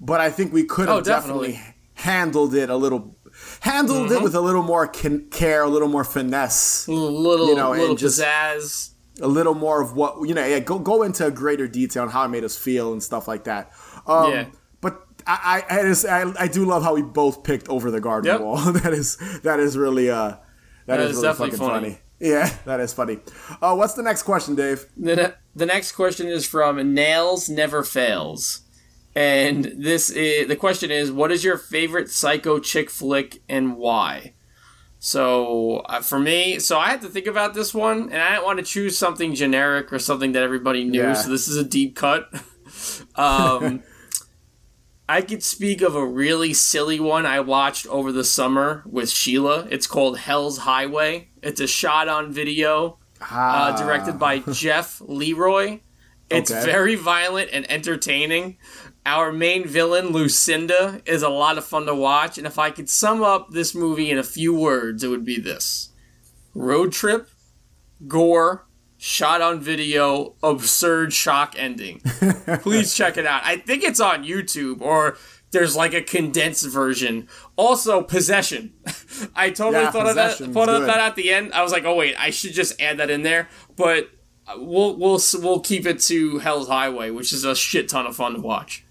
but I think we could have Oh, definitely. definitely. handled it a little, handled Mm-hmm. it with a little more care, a little more finesse, a little, you know, and just- pizzazz. a little more of what you know. Yeah, go go into greater detail on how it made us feel and stuff like that. Um, Yeah. But I I, I, just, I I do love how we both picked over the garden Yep. wall. that is that is really uh That is, is really definitely fucking funny. funny. Yeah, that is funny. Uh, what's the next question, Dave? The, ne- the next question is from Nails Never Fails. And this is the question is what is your favorite psycho chick flick and why? So uh, for me, so I had to think about this one, and I didn't want to choose something generic or something that everybody knew. Yeah. So this is a deep cut. um, I could speak of a really silly one I watched over the summer with Sheila. It's called Hell's Highway. It's a shot on video uh, directed by Jeff Leroy. It's Okay. very violent and entertaining. Our main villain, Lucinda, is a lot of fun to watch. And if I could sum up this movie in a few words, it would be this road trip, gore, shot on video, absurd shock ending. Please check it out. I think it's on YouTube or there's like a condensed version. Also, possession. I totally Yeah, thought of that. Thought of good. that at the end. I was like, oh wait, I should just add that in there. But we'll we'll we'll keep it to Hell's Highway, which is a shit ton of fun to watch.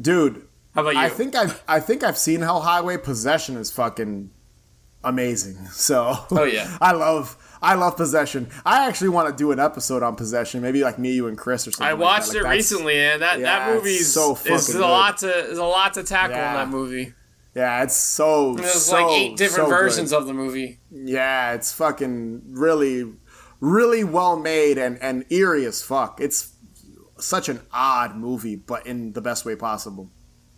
Dude, How about you? I think I've I think I've seen Hell Highway. Possession is fucking amazing. So Oh, yeah. I love I love Possession. I actually want to do an episode on Possession. Maybe like me, you, and Chris or something. I like watched that. Like, it recently, and that Yeah, that movie it's is so is fucking a lot to is a lot to tackle Yeah. in that movie. Yeah, it's so There's so, like eight different so good. versions of the movie. Yeah, it's fucking really, really well made and, and eerie as fuck. It's such an odd movie, but in the best way possible.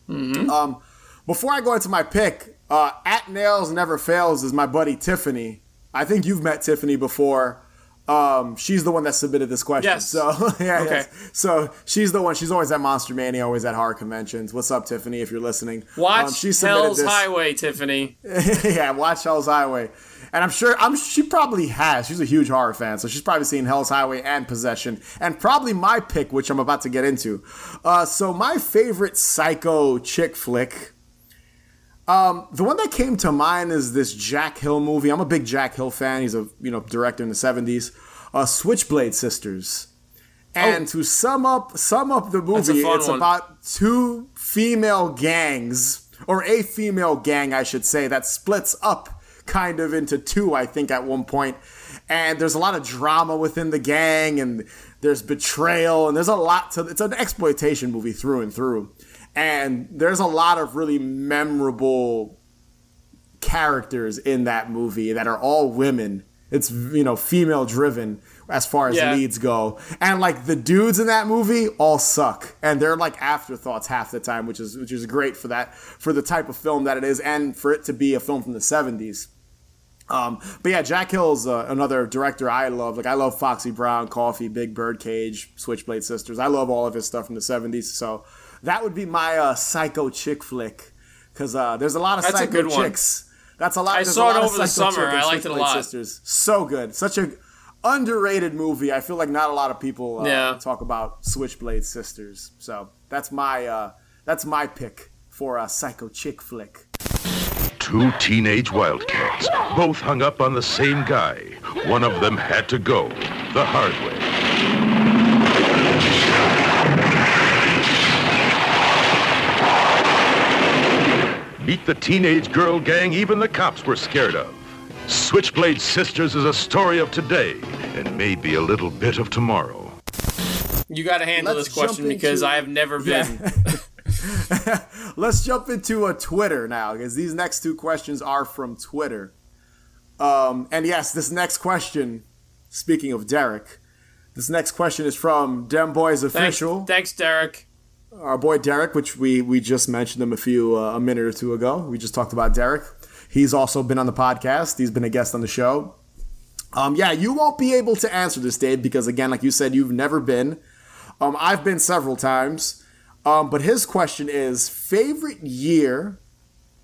Um, before I go into my pick, uh, at Nails Never Fails is my buddy Tiffany. I think you've met Tiffany before. Um, she's the one that submitted this question. Yes. So yeah, Okay. yes. So she's the one. She's always at Monster Mania, always at horror conventions. What's up, Tiffany? If you're listening, Watch Um, she submitted Hell's this- Highway, Tiffany. yeah, watch Hell's Highway. And I'm sure I'm she probably has. She's a huge horror fan, so she's probably seen Hell's Highway and Possession, and probably my pick, which I'm about to get into. Uh, so my favorite psycho chick flick. Um, the one that came to mind is this Jack Hill movie. I'm a big Jack Hill fan. He's a you know director in the '70s. Uh, Switchblade Sisters. And to sum up sum up the Oh. Movie, it's one. about two female gangs, or a female gang, I should say, that splits up kind of into two, I think, at one point. And there's a lot of drama within the gang, and there's betrayal, and there's a lot to it's an exploitation movie through and through. And there's a lot of really memorable characters in that movie that are all women. It's you know female driven as far as Yeah. leads go, and like the dudes in that movie all suck, and they're like afterthoughts half the time, which is which is great for that for the type of film that it is, and for it to be a film from the seventies. Um, but yeah, Jack Hill's uh, another director I love. Like I love Foxy Brown, Coffy, Big Bird Cage, Switchblade Sisters. I love all of his stuff from the '70s. So that would be my uh, psycho chick flick because uh, there's a lot of Psycho Chicks. That's a psycho good one. chicks. That's a lot. I saw a it lot of over the summer. I liked it a lot. Sisters. So good. Such a underrated movie. I feel like not a lot of people uh, Yeah. talk about Switchblade Sisters. So that's my uh, that's my pick for a psycho chick flick. Two teenage wildcats, both hung up on the same guy. One of them had to go the hard way. Meet the teenage girl gang even the cops were scared of. Switchblade Sisters is a story of today and maybe a little bit of tomorrow. You got to handle Let's this question because into- I have never been. Let's jump into a Twitter now, because these next two questions are from Twitter. Um, and yes, this next question, speaking of Derek, this next question is from Dem Boys Thanks, Official, thanks, Derek. our boy Derek, which we we just mentioned him a few uh, a minute or two ago. We just talked about Derek. He's also been on the podcast. He's been a guest on the show. Um, yeah, you won't be able to answer this, Dave, because again, like you said, you've never been. Um, I've been several times. Um, but his question is favorite year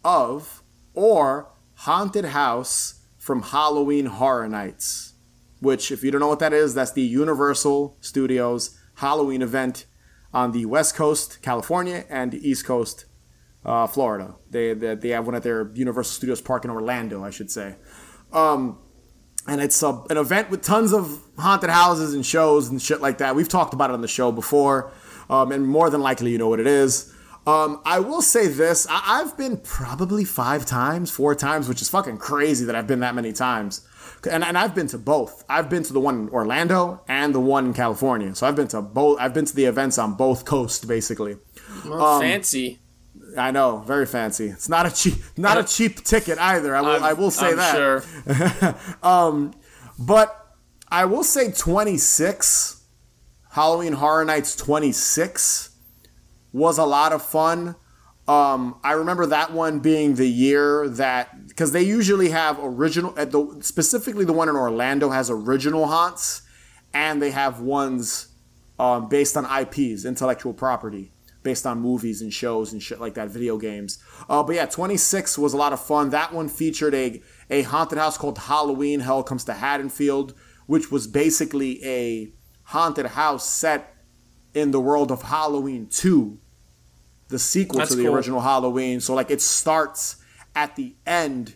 of or haunted house from Halloween Horror Nights, which, if you don't know what that is, that's the Universal Studios Halloween event on the West Coast, California, and the East Coast, uh, Florida. They, they, they have one at their Universal Studios Park in Orlando, I should say. Um, and it's a, an event with tons of haunted houses and shows and shit like that. We've talked about it on the show before, um, and more than likely you know what it is. Um, I will say this: I- have been probably five times, four times, which is fucking crazy that I've been that many times. And, and I've been to both. I've been to the one in Orlando and the one in California. So I've been to both. I've been to the events on both coasts, basically. Well, um, fancy. I know, very fancy. It's not a cheap, not a cheap ticket either. I will, I'm, I will say I'm that. Sure. um, but I will say 26, Halloween Horror Nights 26 was a lot of fun. Um, I remember that one being the year that because they usually have original, at the specifically the one in Orlando has original haunts, and they have ones um, based on IPs, intellectual property based on movies and shows and shit like that, video games. Uh, but yeah, 26 was a lot of fun. That one featured a, a haunted house called Halloween Hell Comes to Haddonfield, which was basically a haunted house set in the world of Halloween 2, the sequel That's to the cool. original Halloween. So, like, it starts at the end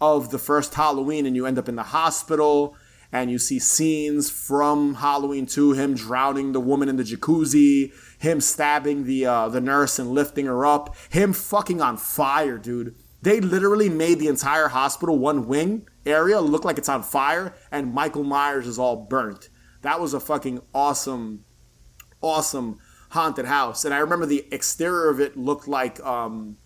of the first Halloween and you end up in the hospital and you see scenes from Halloween 2, him drowning the woman in the jacuzzi, him stabbing the uh, the nurse and lifting her up, him fucking on fire, dude. They literally made the entire hospital one wing area look like it's on fire, and Michael Myers is all burnt. That was a fucking awesome, awesome haunted house. And I remember the exterior of it looked like um,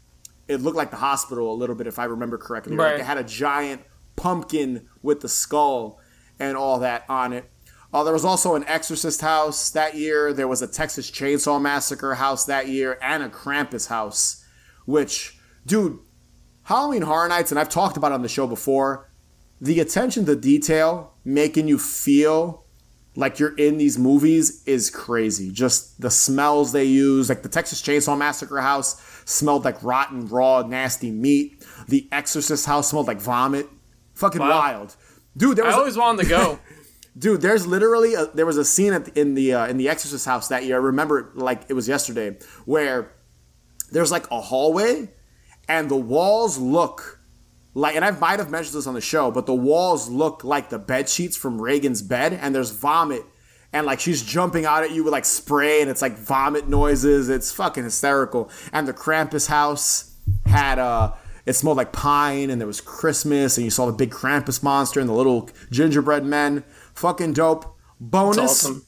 it looked like the hospital a little bit, if I remember correctly. Right. Like it had a giant pumpkin with the skull and all that on it. Uh, there was also an Exorcist house that year. There was a Texas Chainsaw Massacre house that year, and a Krampus house. Which, dude, Halloween Horror Nights, and I've talked about on the show before. The attention to detail, making you feel like you're in these movies, is crazy. Just the smells they use, like the Texas Chainsaw Massacre house smelled like rotten, raw, nasty meat. The Exorcist house smelled like vomit. Fucking wow. wild dude. There was I always a, wanted to go. dude, there's literally a, there was a scene the, in the uh, in the Exorcist house that year. I remember it like it was yesterday, where there's like a hallway, and the walls look like, and I might have mentioned this on the show, but the walls look like the bed sheets from Regan's bed, and there's vomit. And like she's jumping out at you with like spray, and it's like vomit noises. It's fucking hysterical. And the Krampus house had uh it smelled like pine and there was Christmas and you saw the big Krampus monster and the little gingerbread men. Fucking dope. Bonus. Awesome.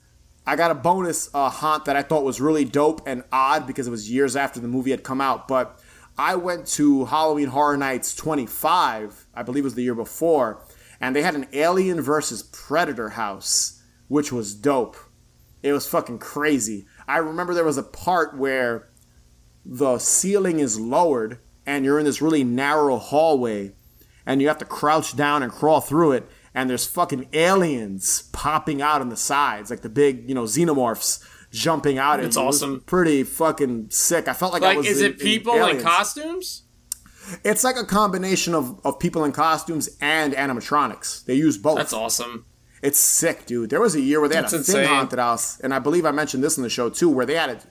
I got a bonus uh, haunt that I thought was really dope and odd because it was years after the movie had come out. But I went to Halloween Horror Nights 25, I believe it was the year before, and they had an Alien versus Predator house, which was dope. It was fucking crazy. I remember there was a part where the ceiling is lowered and you're in this really narrow hallway and you have to crouch down and crawl through it and there's fucking aliens popping out on the sides like the big you know xenomorphs jumping out it's it. awesome pretty fucking sick i felt like, like was is in, it people in, in costumes it's like a combination of, of people in costumes and animatronics they use both that's awesome it's sick dude there was a year where they had a insane. thing haunted house and i believe i mentioned this in the show too where they had it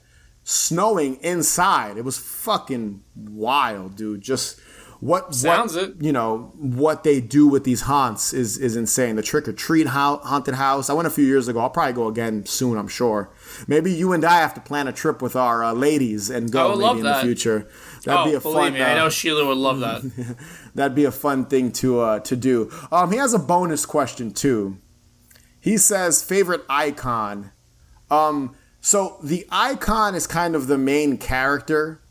snowing inside. It was fucking wild, dude. Just what sounds what, it. You know what they do with these haunts is is insane. The trick or treat haunted house. I went a few years ago. I'll probably go again soon. I'm sure. Maybe you and I have to plan a trip with our uh, ladies and go maybe in that. the future. That'd oh, be a fun. Me, uh, I know Sheila would love that. that'd be a fun thing to uh, to do. Um, he has a bonus question too. He says favorite icon. Um, so the icon is kind of the main character,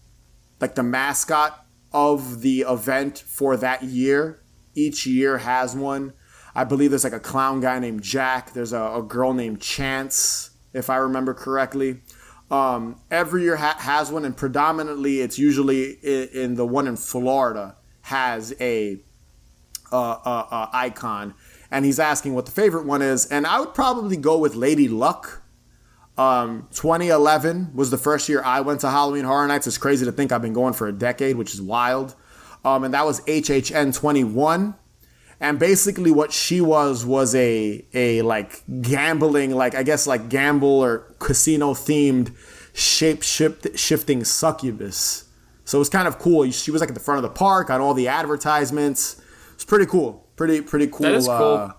like the mascot of the event for that year. Each year has one. I believe there's like a clown guy named Jack. There's a, a girl named Chance, if I remember correctly. Um, every year ha- has one, and predominantly it's usually in, in, the one in Florida has a uh, icon, and he's asking what the favorite one is, and I would probably go with Lady Luck. Um, 2011 was the first year I went to Halloween Horror Nights. It's crazy to think I've been going for a decade, which is wild. Um, and that was HHN 21. And basically, what she was was a a like gambling, like I guess like gamble or casino themed shape shifting succubus. So it was kind of cool. She was like at the front of the park on all the advertisements. It's pretty cool. Pretty pretty cool, That is cool. Uh,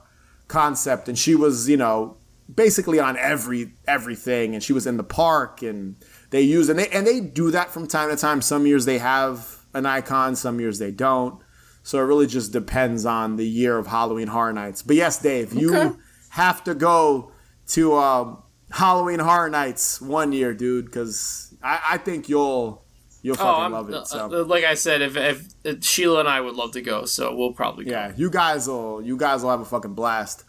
concept. And she was, you know, basically on every everything. And she was in the park, and they use and they and they do that from time to time. Some years they have an icon, some years they don't. So it really just depends on the year of Halloween Horror Nights. But yes, Dave, you Okay. have to go to um, Halloween Horror Nights one year, dude, because I, I think you'll you'll fucking Oh, love it. So. uh, like I said, if, if, if Sheila and I would love to go, so we'll probably go. Yeah, you guys will you guys will have a fucking blast.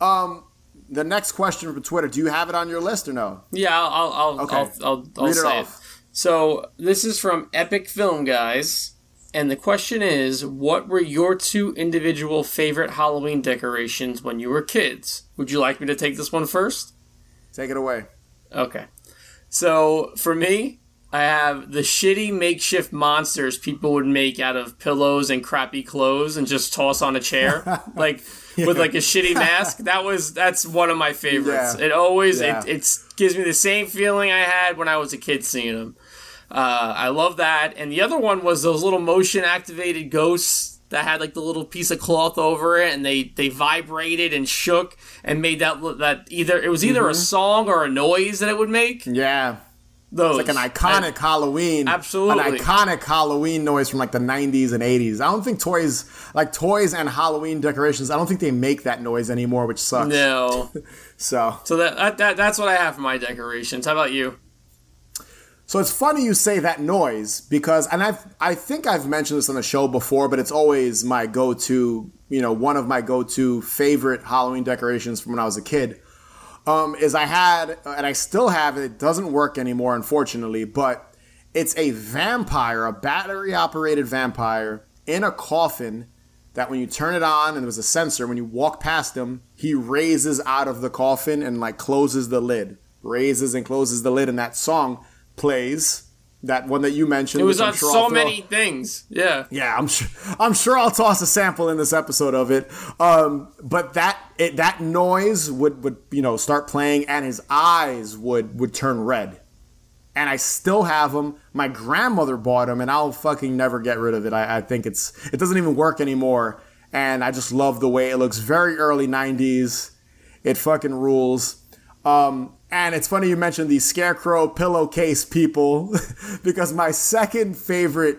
Um, the next question from Twitter: Do you have it on your list or no? Yeah, I'll I'll I'll, Okay. I'll, I'll, I'll Read it say it. off. So this is from Epic Film Guys, and the question is, what were your two individual favorite Halloween decorations when you were kids? Would you like me to take this one first? Take it away. Okay. So for me, I have the shitty makeshift monsters people would make out of pillows and crappy clothes and just toss on a chair, like with like a shitty mask. That was that's one of my favorites. Yeah. It always Yeah. it it gives me the same feeling I had when I was a kid seeing them. Uh, I love that. And the other one was those little motion activated ghosts that had like the little piece of cloth over it, and they they vibrated and shook and made that that either it was either a Mhm. song or a noise that it would make. Yeah. Those It's like an iconic Halloween, Absolutely. an iconic Halloween noise from like the '90s and '80s. I don't think toys, like toys and Halloween decorations, I don't think they make that noise anymore, which sucks. No. So, so that that that's what I have for my decorations. How about you? So it's funny you say that noise because, and I've, I think I've mentioned this on the show before, but it's always my go-to, you know, one of my go-to favorite Halloween decorations from when I was a kid. Um, is I had, and I still have it. Doesn't work anymore, unfortunately, but it's a vampire, a battery-operated vampire in a coffin. That when you turn it on and there was a sensor, when you walk past him, he raises out of the coffin and like closes the lid, raises and closes the lid, and that song plays. That one that you mentioned. It was on sure so many things. Yeah. yeah, I'm sure. I'm sure I'll toss a sample in this episode of it. Um, but that it, that noise would would you know start playing, and his eyes would would turn red. And I still have them. My grandmother bought them, and I'll fucking never get rid of it. I, I think it's it doesn't even work anymore, and I just love the way it looks. Very early '90s. It fucking rules. Um, and it's funny you mentioned these scarecrow pillowcase people because my second favorite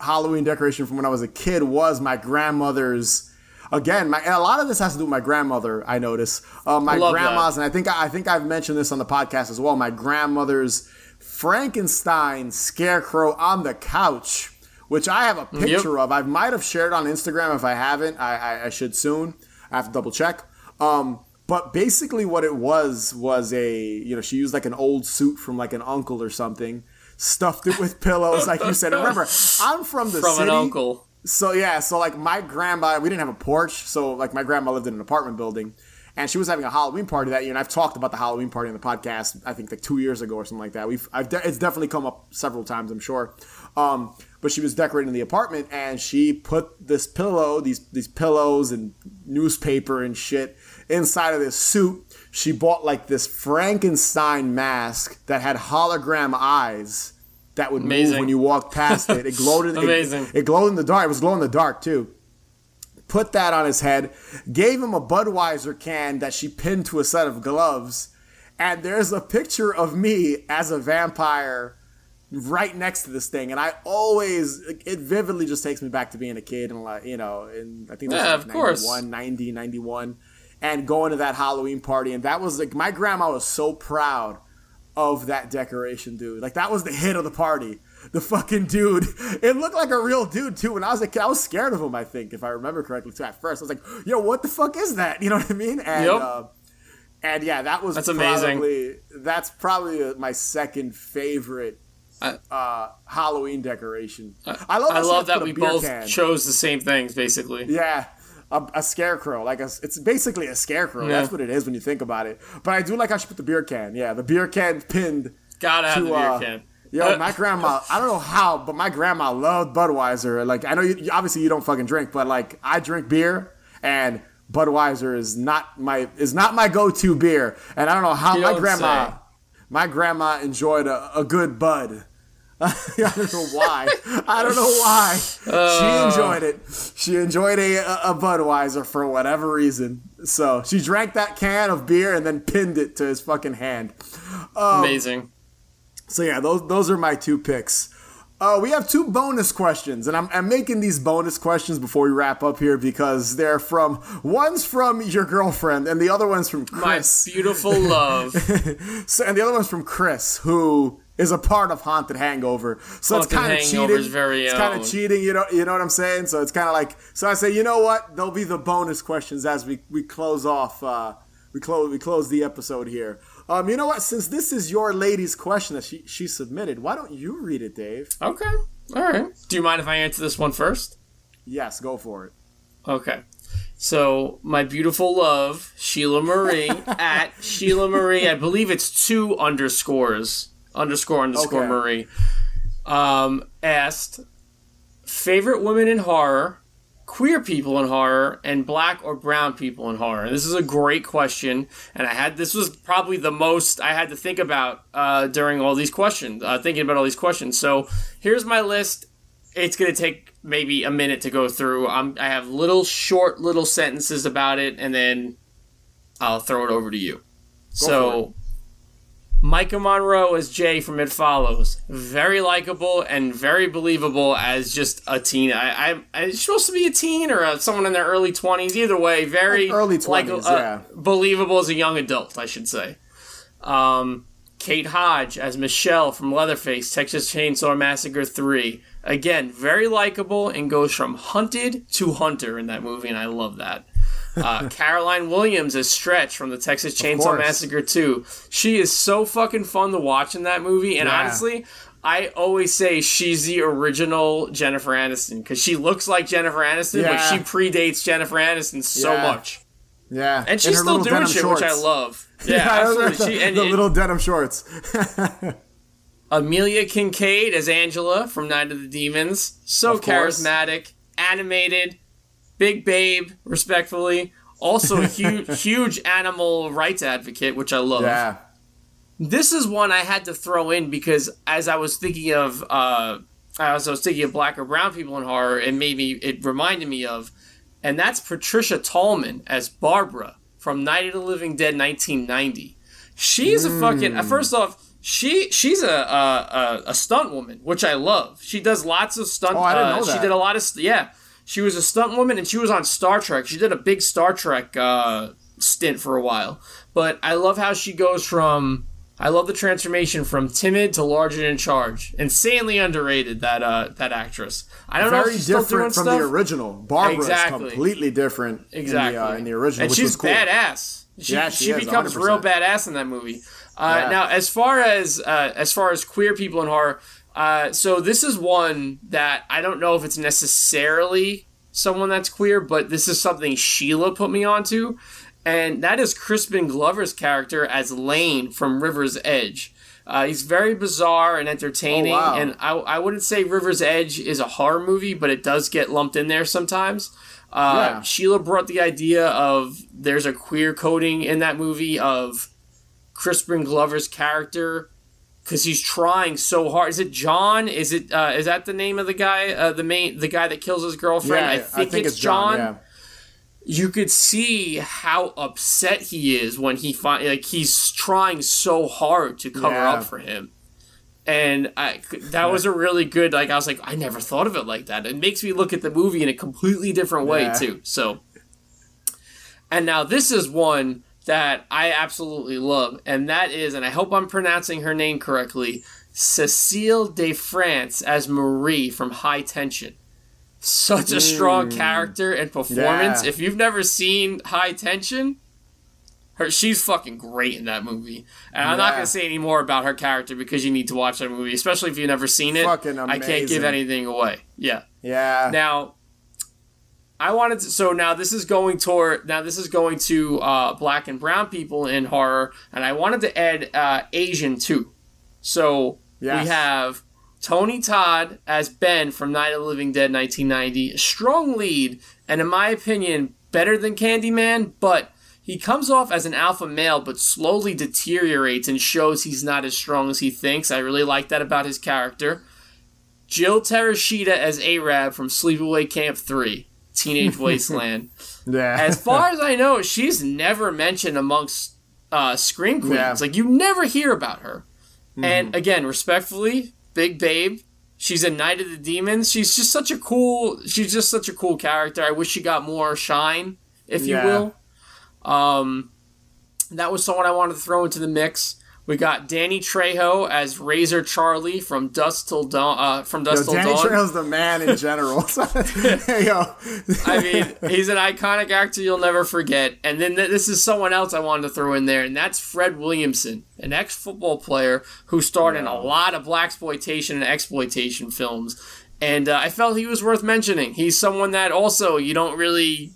Halloween decoration from when I was a kid was my grandmother's. Again, my a lot of this has to do with my grandmother. I notice uh, my that. grandma's, and I think I think I've mentioned this on the podcast as well. My grandmother's Frankenstein scarecrow on the couch, which I have a Yep. picture of. I might have shared on Instagram. If I haven't, I, I, I should soon. I have to double check. Um, but basically, what it was was a you know she used like an old suit from like an uncle or something, stuffed it with pillows, like you said. And remember, I'm from the From an city. uncle. So yeah, so like my grandma, we didn't have a porch, so like my grandma lived in an apartment building, and she was having a Halloween party that year. And I've talked about the Halloween party in the podcast, I think like two years ago or something like that. We've, I've, de- it's definitely come up several times, I'm sure. Um, but she was decorating the apartment, and she put this pillow, these these pillows and newspaper and shit inside of this suit. She bought like this Frankenstein mask that had hologram eyes that would move when you walked past it. It glowed in it- Amazing. it glowed in the dark. It was glow in the dark too. Put that on his head. Gave him a Budweiser can that she pinned to a set of gloves. And there's a picture of me as a vampire right next to this thing. And I always, it vividly just takes me back to being a kid and like, you know, and I think that's Yeah, like of course. 91, 90, 91. And going to that Halloween party. And that was like, my grandma was so proud of that decoration, dude. Like that was the hit of the party. The fucking dude. It looked like a real dude too. When I was a kid, I was scared of him. I think, if I remember correctly, too. At first, I was like, "Yo, what the fuck is that?" You know what I mean? And Yep. uh, and yeah, that was That's amazing. Probably, that's probably uh, my second favorite uh, Halloween decoration. I love. I love that we both can. chose the same things, basically. Yeah, a, a scarecrow. Like a, it's basically a scarecrow. Yeah. That's what it is when you think about it. But I do like how she put the beer can. Yeah, the beer can pinned. Gotta have to, the beer uh, can. Yo, Uh, my grandma. I don't know how, but my grandma loved Budweiser. Like I know you obviously you don't fucking drink, but like I drink beer and. Budweiser is not my is not my go-to beer, and I don't know how You my grandma say. my grandma enjoyed a, a good bud. I don't know why. I don't know why. Uh. she enjoyed it. She enjoyed a, a Budweiser for whatever reason. So she drank that can of beer and then pinned it to his fucking hand. Um, Amazing. So yeah, those those are my two picks. Uh, we have two bonus questions, and I'm, I'm making these bonus questions before we wrap up here because they're from one's from your girlfriend and the other one's from My beautiful love. So, and the other one's from Chris, who is a part of Haunted Hangover. So it's kind of cheating. very it's kind of cheating. You know, you know what I'm saying. So it's kind of like. So I say, you know what? There'll be the bonus questions as we we close off. Uh, we close we close the episode here. Um, you know what? Since this is your lady's question that she she submitted, why don't you read it, Dave? Okay. All right. Do you mind if I answer this one first? Yes, go for it. Okay. So, my beautiful love, Sheila Marie, at Sheila Marie, I believe it's two underscores, underscore underscore Okay. Marie, um, asked, favorite women in horror, queer people in horror, and black or brown people in horror. This is a great question, and I had, this was probably the most I had to think about uh, during all these questions, uh, thinking about all these questions. So, here's my list it's going to take maybe a minute to go through. I'm, I have little short little sentences about it, and then I'll throw it over to you. so, Maika Monroe as Jay from It Follows, very likable and very believable as just a teen. I, I, I supposed to be a teen or uh someone in their early twenties. Either way, very Early like, 20s, uh, yeah. believable as a young adult, I should say. Um, Kate Hodge as Michelle from Leatherface, Texas Chainsaw Massacre 3. Again, very likable and goes from hunted to hunter in that movie, and I love that. Uh, Caroline Williams as Stretch from the Texas Chainsaw. Massacre 2. She is so fucking fun to watch in that movie, and Yeah. honestly, I always say she's the original Jennifer Aniston because she looks like Jennifer Aniston, but she predates Jennifer Aniston so Yeah. much. Yeah, And she's her still doing shit, which I love. Yeah, absolutely. the, She, and the it- little denim shorts. Amelia Kinkade as Angela from Night of the Demons. So charismatic, animated, big babe, respectfully. Also a huge, huge animal rights advocate, which I love. yeah, This is one I had to throw in because as I was thinking of, uh, as I was thinking of black or brown people in horror, it made me, it reminded me of, and that's Patricia Tallman as Barbara from Night of the Living Dead 1990. She's a fucking. Hmm. First off, she she's a, a a stunt woman, which I love. She does lots of stunt. Oh, I didn't uh, know She did a lot of yeah. She was a stunt woman, and she was on Star Trek. She did a big Star Trek uh, stint for a while. But I love how she goes from. I love the transformation from timid to larger and in charge. Insanely underrated that uh, that actress. I don't know very still doing different from stuff. the original. Barbara Exactly. is completely different. Exactly. in the, uh, in the original, and which she's was cool. badass. She, Yeah, she she, is, becomes 100%. real badass in that movie. Uh, Yeah. Now, as far as uh, as far as queer people in horror, uh, so this is one that I don't know if it's necessarily someone that's queer, but this is something Sheila put me onto, and that is Crispin Glover's character as Layne from River's Edge. Uh, he's very bizarre and entertaining, Oh, wow. and I, I wouldn't say River's Edge is a horror movie, but it does get lumped in there sometimes. Uh, Yeah. Sheila brought the idea of there's a queer coding in that movie of Crispin Glover's character because he's trying so hard. Is it John? Is it uh, is that the name of the guy? Uh, the main the guy that kills his girlfriend? Yeah, I think, it's, John. yeah. You could see how upset he is when he find like he's trying so hard to cover Yeah. up for him. And I, that was a really good. Like I was like, I never thought of it like that. It makes me look at the movie in a completely different way too. So, and now this is one that I absolutely love, and that is, and I hope I'm pronouncing her name correctly, Cecile de France as Marie from High Tension. Such a strong hmm. character and performance. Yeah. If you've never seen High Tension, Her, she's fucking great in that movie, and I'm not gonna say any more about her character because you need to watch that movie, especially if you've never seen it. Fucking amazing. I can't give anything away. Yeah. Yeah. Now, I wanted to. So now this is going toward. Now this is going to uh, black and brown people in horror, and I wanted to add uh, Asian too. So Yes. we have Tony Todd as Ben from Night of the Living Dead 1990, a strong lead, and in my opinion, better than Candyman, but. He comes off as an alpha male, but slowly deteriorates and shows he's not as strong as he thinks. I really like that about his character. Jill Terashita as Arab from Sleepaway Camp 3, Teenage Wasteland. yeah. as far as I know, she's never mentioned amongst uh, Scream Queens. Yeah. Like, you never hear about her. And again, respectfully, Big Babe. She's a Night of the Demons. She's just such a cool. She's just such a cool character. I wish she got more shine, if you will. Um, that was someone I wanted to throw into the mix. We got Danny Trejo as Razor Charlie from Dusk Till Dawn. Uh, from Yo, Dusk Till Danny Dawn. Trejo's the man in general. Yo. I mean, he's an iconic actor you'll never forget. And then th- this is someone else I wanted to throw in there, and that's Fred Williamson, an ex-football player who starred in a lot of blaxploitation and exploitation films. And uh, I felt he was worth mentioning. He's someone that also you don't really.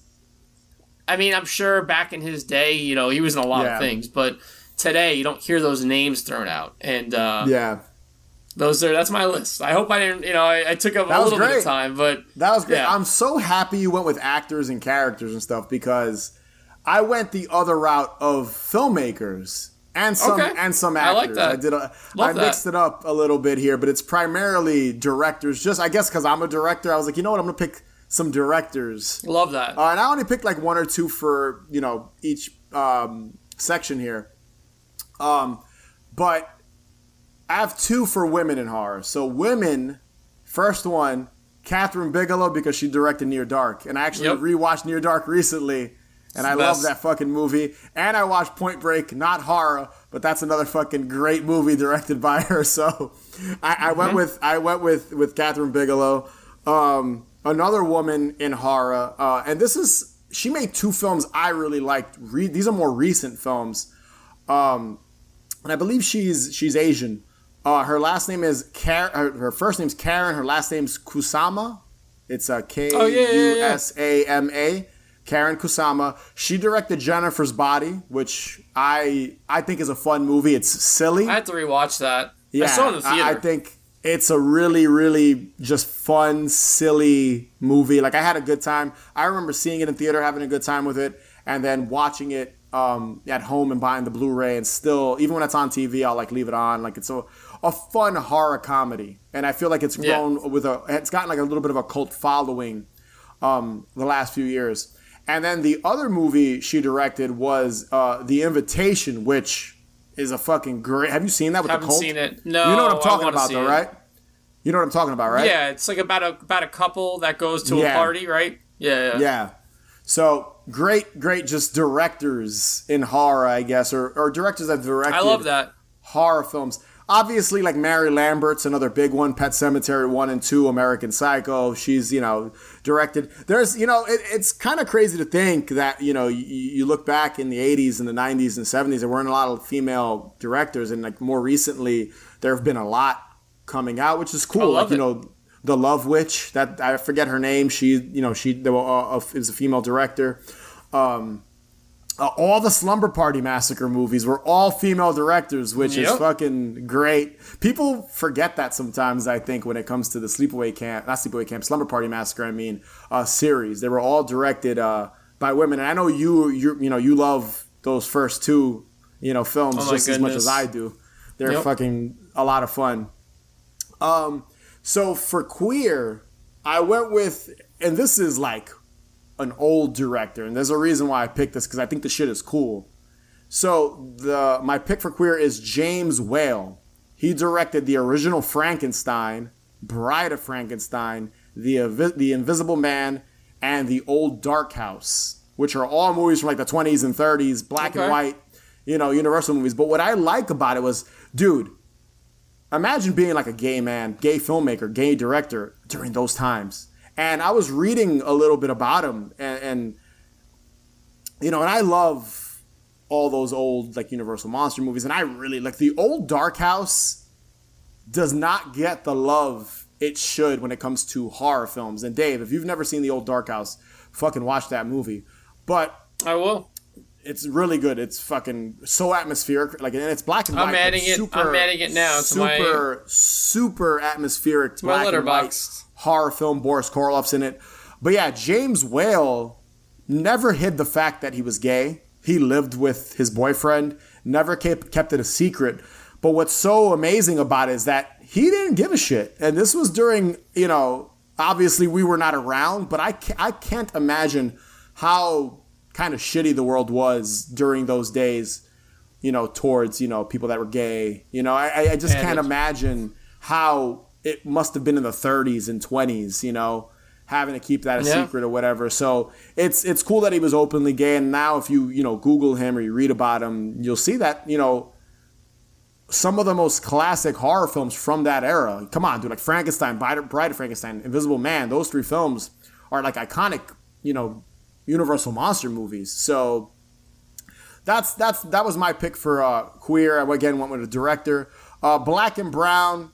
I mean, I'm sure back in his day, you know, he was in a lot Yeah. of things, but today you don't hear those names thrown out. And uh, yeah. those are that's my list. I hope I didn't, you know, I, I took up That a little bit of time, but That was great. Yeah. I'm so happy you went with actors and characters and stuff because I went the other route of filmmakers and some Okay. and some actors. I like that. I did a, I that. mixed it up a little bit here, but it's primarily directors. Just I guess because I'm a director, I was like, you know what, I'm gonna pick some directors. love that. Uh, and I only picked like one or two for you know each um, section here. Um, but I have two for women in horror. So women, first one, Kathryn Bigelow because she directed Near Dark, and I actually Yep. rewatched Near Dark recently, and I love that fucking movie. And I watched Point Break, not horror, but that's another fucking great movie directed by her. So I, I went with I went with with Kathryn Bigelow. Um, another woman in horror, uh, and this is she made two films I really liked. Re- these are more recent films, um, and I believe she's she's Asian. Uh, her last name is Karen. Her, her first name's Karen. Her last name's Kusama. It's a K Oh, yeah, yeah, U. S A M A. Karyn Kusama. She directed Jennifer's Body, which I I think is a fun movie. It's silly. I had to rewatch that. Yeah, I saw it in the theater. I, I think it's a really, really just fun, silly movie. Like I had a good time. I remember seeing it in theater, having a good time with it, and then watching it um, at home and buying the Blu-ray. And still, even when it's on TV, I'll like leave it on. Like it's a a fun horror comedy, and I feel like it's Yeah. grown with a. It's gotten like a little bit of a cult following um, the last few years. And then the other movie she directed was uh, The Invitation, which is a fucking great. Have you seen that with the cult? Haven't the cult? seen it. No, you know what I'm talking about, though, it. right? You know what I'm talking about, right? Yeah, it's like about a about a couple that goes to Yeah. a party, right? Yeah, yeah. Yeah. So great, great, just directors in horror, I guess, or, or directors that directed. I love that. horror films. Obviously, like Mary Lambert's another big one. Pet Sematary one and two, American Psycho. She's you know directed. There's you know it, it's kind of crazy to think that you know you, you look back in the 80s and the 90s and 70s there weren't a lot of female directors, and like more recently there have been a lot coming out, which is cool. love Like you it. know the Love Witch. That I forget her name. She you know she there were, uh, it was a female director. Um, uh, all the Slumber Party Massacre movies were all female directors, which is fucking great. People forget that sometimes. I think when it comes to the Sleepaway Camp, not Sleepaway Camp, Slumber Party Massacre. I mean, uh, series. They were all directed uh, by women, and I know you, you, you know, you love those first two, you know, films Oh just as much as. I do. They're Yep. fucking a lot of fun. Um, so for queer, I went with, and this is like an old director, and there's a reason why I picked this because I think the shit is cool. So the my pick for queer is James Whale. He directed the original Frankenstein, Bride of Frankenstein, the the Invisible Man, and the Old Dark House, which are all movies from like the 20s and 30s, black and white, you know, Universal movies. But what I like about it was, dude, imagine being like a gay man, gay filmmaker, gay director during those times. And I was reading a little bit about him, and, and you know, and I love all those old like Universal monster movies, and I really like the old Dark House does not get the love it should when it comes to horror films. And Dave, if you've never seen the old Dark House, fucking watch that movie. But I will. It's really good. It's fucking so atmospheric. Like, and it's black and white. I'm adding it- Super, I'm adding it now to my- super, super atmospheric. my black and white horror film. Boris Karloff's in it. But yeah, James Whale never hid the fact that he was gay. He lived with his boyfriend. Never kept kept it a secret. But what's so amazing about it is that he didn't give a shit. And this was during, you know, obviously we were not around, but I I can't imagine how kind of shitty the world was during those days, you know, towards, you know, people that were gay. You know, I, I just And can't imagine how it must have been in the 30s and 20s, you know, having to keep that a Yeah. secret or whatever. So it's it's cool that he was openly gay. And now if you, you know, Google him or you read about him, you'll see that, you know, some of the most classic horror films from that era. Come on, dude, like Frankenstein, Bride, Bride of Frankenstein, Invisible Man, those three films are like iconic, you know, Universal monster movies. So that's that's that was my pick for uh, queer. I again went with a director. Uh, Black and Brown.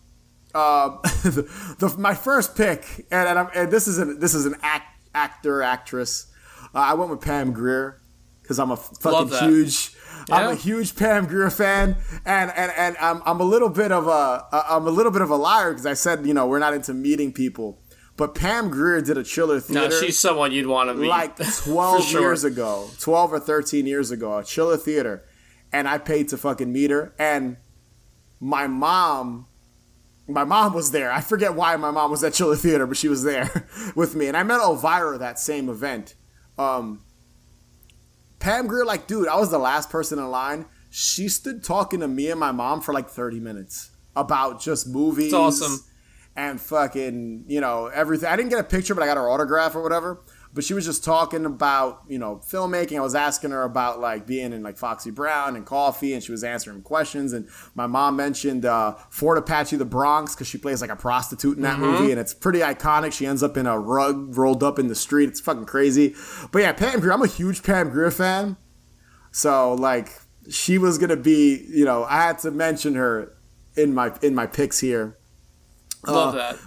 Uh, the, the, my first pick, and, and, I'm, and this is an this is an act, actor actress. Uh, I went with Pam Grier because I'm a fucking huge. I'm a huge Pam Grier fan, and and and I'm, I'm a little bit of a I'm a little bit of a liar because I said you know we're not into meeting people, but Pam Grier did a Chiller theater. No, she's someone you'd want to meet. like For 12 sure. years ago, 12 or 13 years ago, at Chiller Theater, and I paid to fucking meet her. And my mom, my mom was there. I forget why my mom was at Chiller Theater, but she was there with me. And I met Elvira that same event. Um, Pam Grier, like, dude, I was the last person in line. She stood talking to me and my mom for like 30 minutes about just movies. It's awesome. And fucking, you know, everything. I didn't get a picture, but I got her autograph or whatever. But she was just talking about, you know, filmmaking. I was asking her about like being in like Foxy Brown and Coffy, and she was answering questions. And my mom mentioned uh, Fort Apache, the Bronx, because she plays like a prostitute in that movie, and it's pretty iconic. She ends up in a rug rolled up in the street. It's fucking crazy. But yeah, Pam Grier. I'm a huge Pam Grier fan. So like she was gonna be, you know, I had to mention her in my in my picks here. Love Uh, that.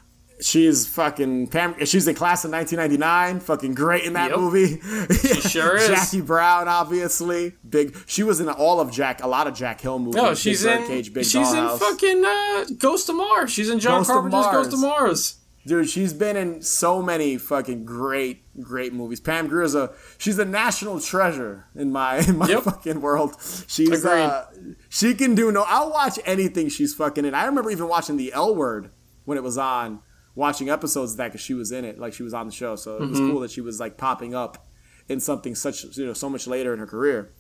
She's fucking Pam. She's in class of 1999. Fucking great in that Yep. movie. She sure is. Jackie Brown, obviously big. She was in all of Jack, a lot of Jack Hill movies. No, she's Birdcage, in. Big she's in fucking uh, Ghost of Mars. She's in John Ghost Carpenter's Ghost of Mars. Dude, she's been in so many fucking great, great movies. Pam Grier is a she's a national treasure in my in my Yep. fucking world. She's uh she can do no I'll watch anything she's fucking in. I remember even watching the L word when it was on, watching episodes of that because she was in it, like she was on the show. So it was Mm-hmm. cool that she was like popping up in something such you know, so much later in her career.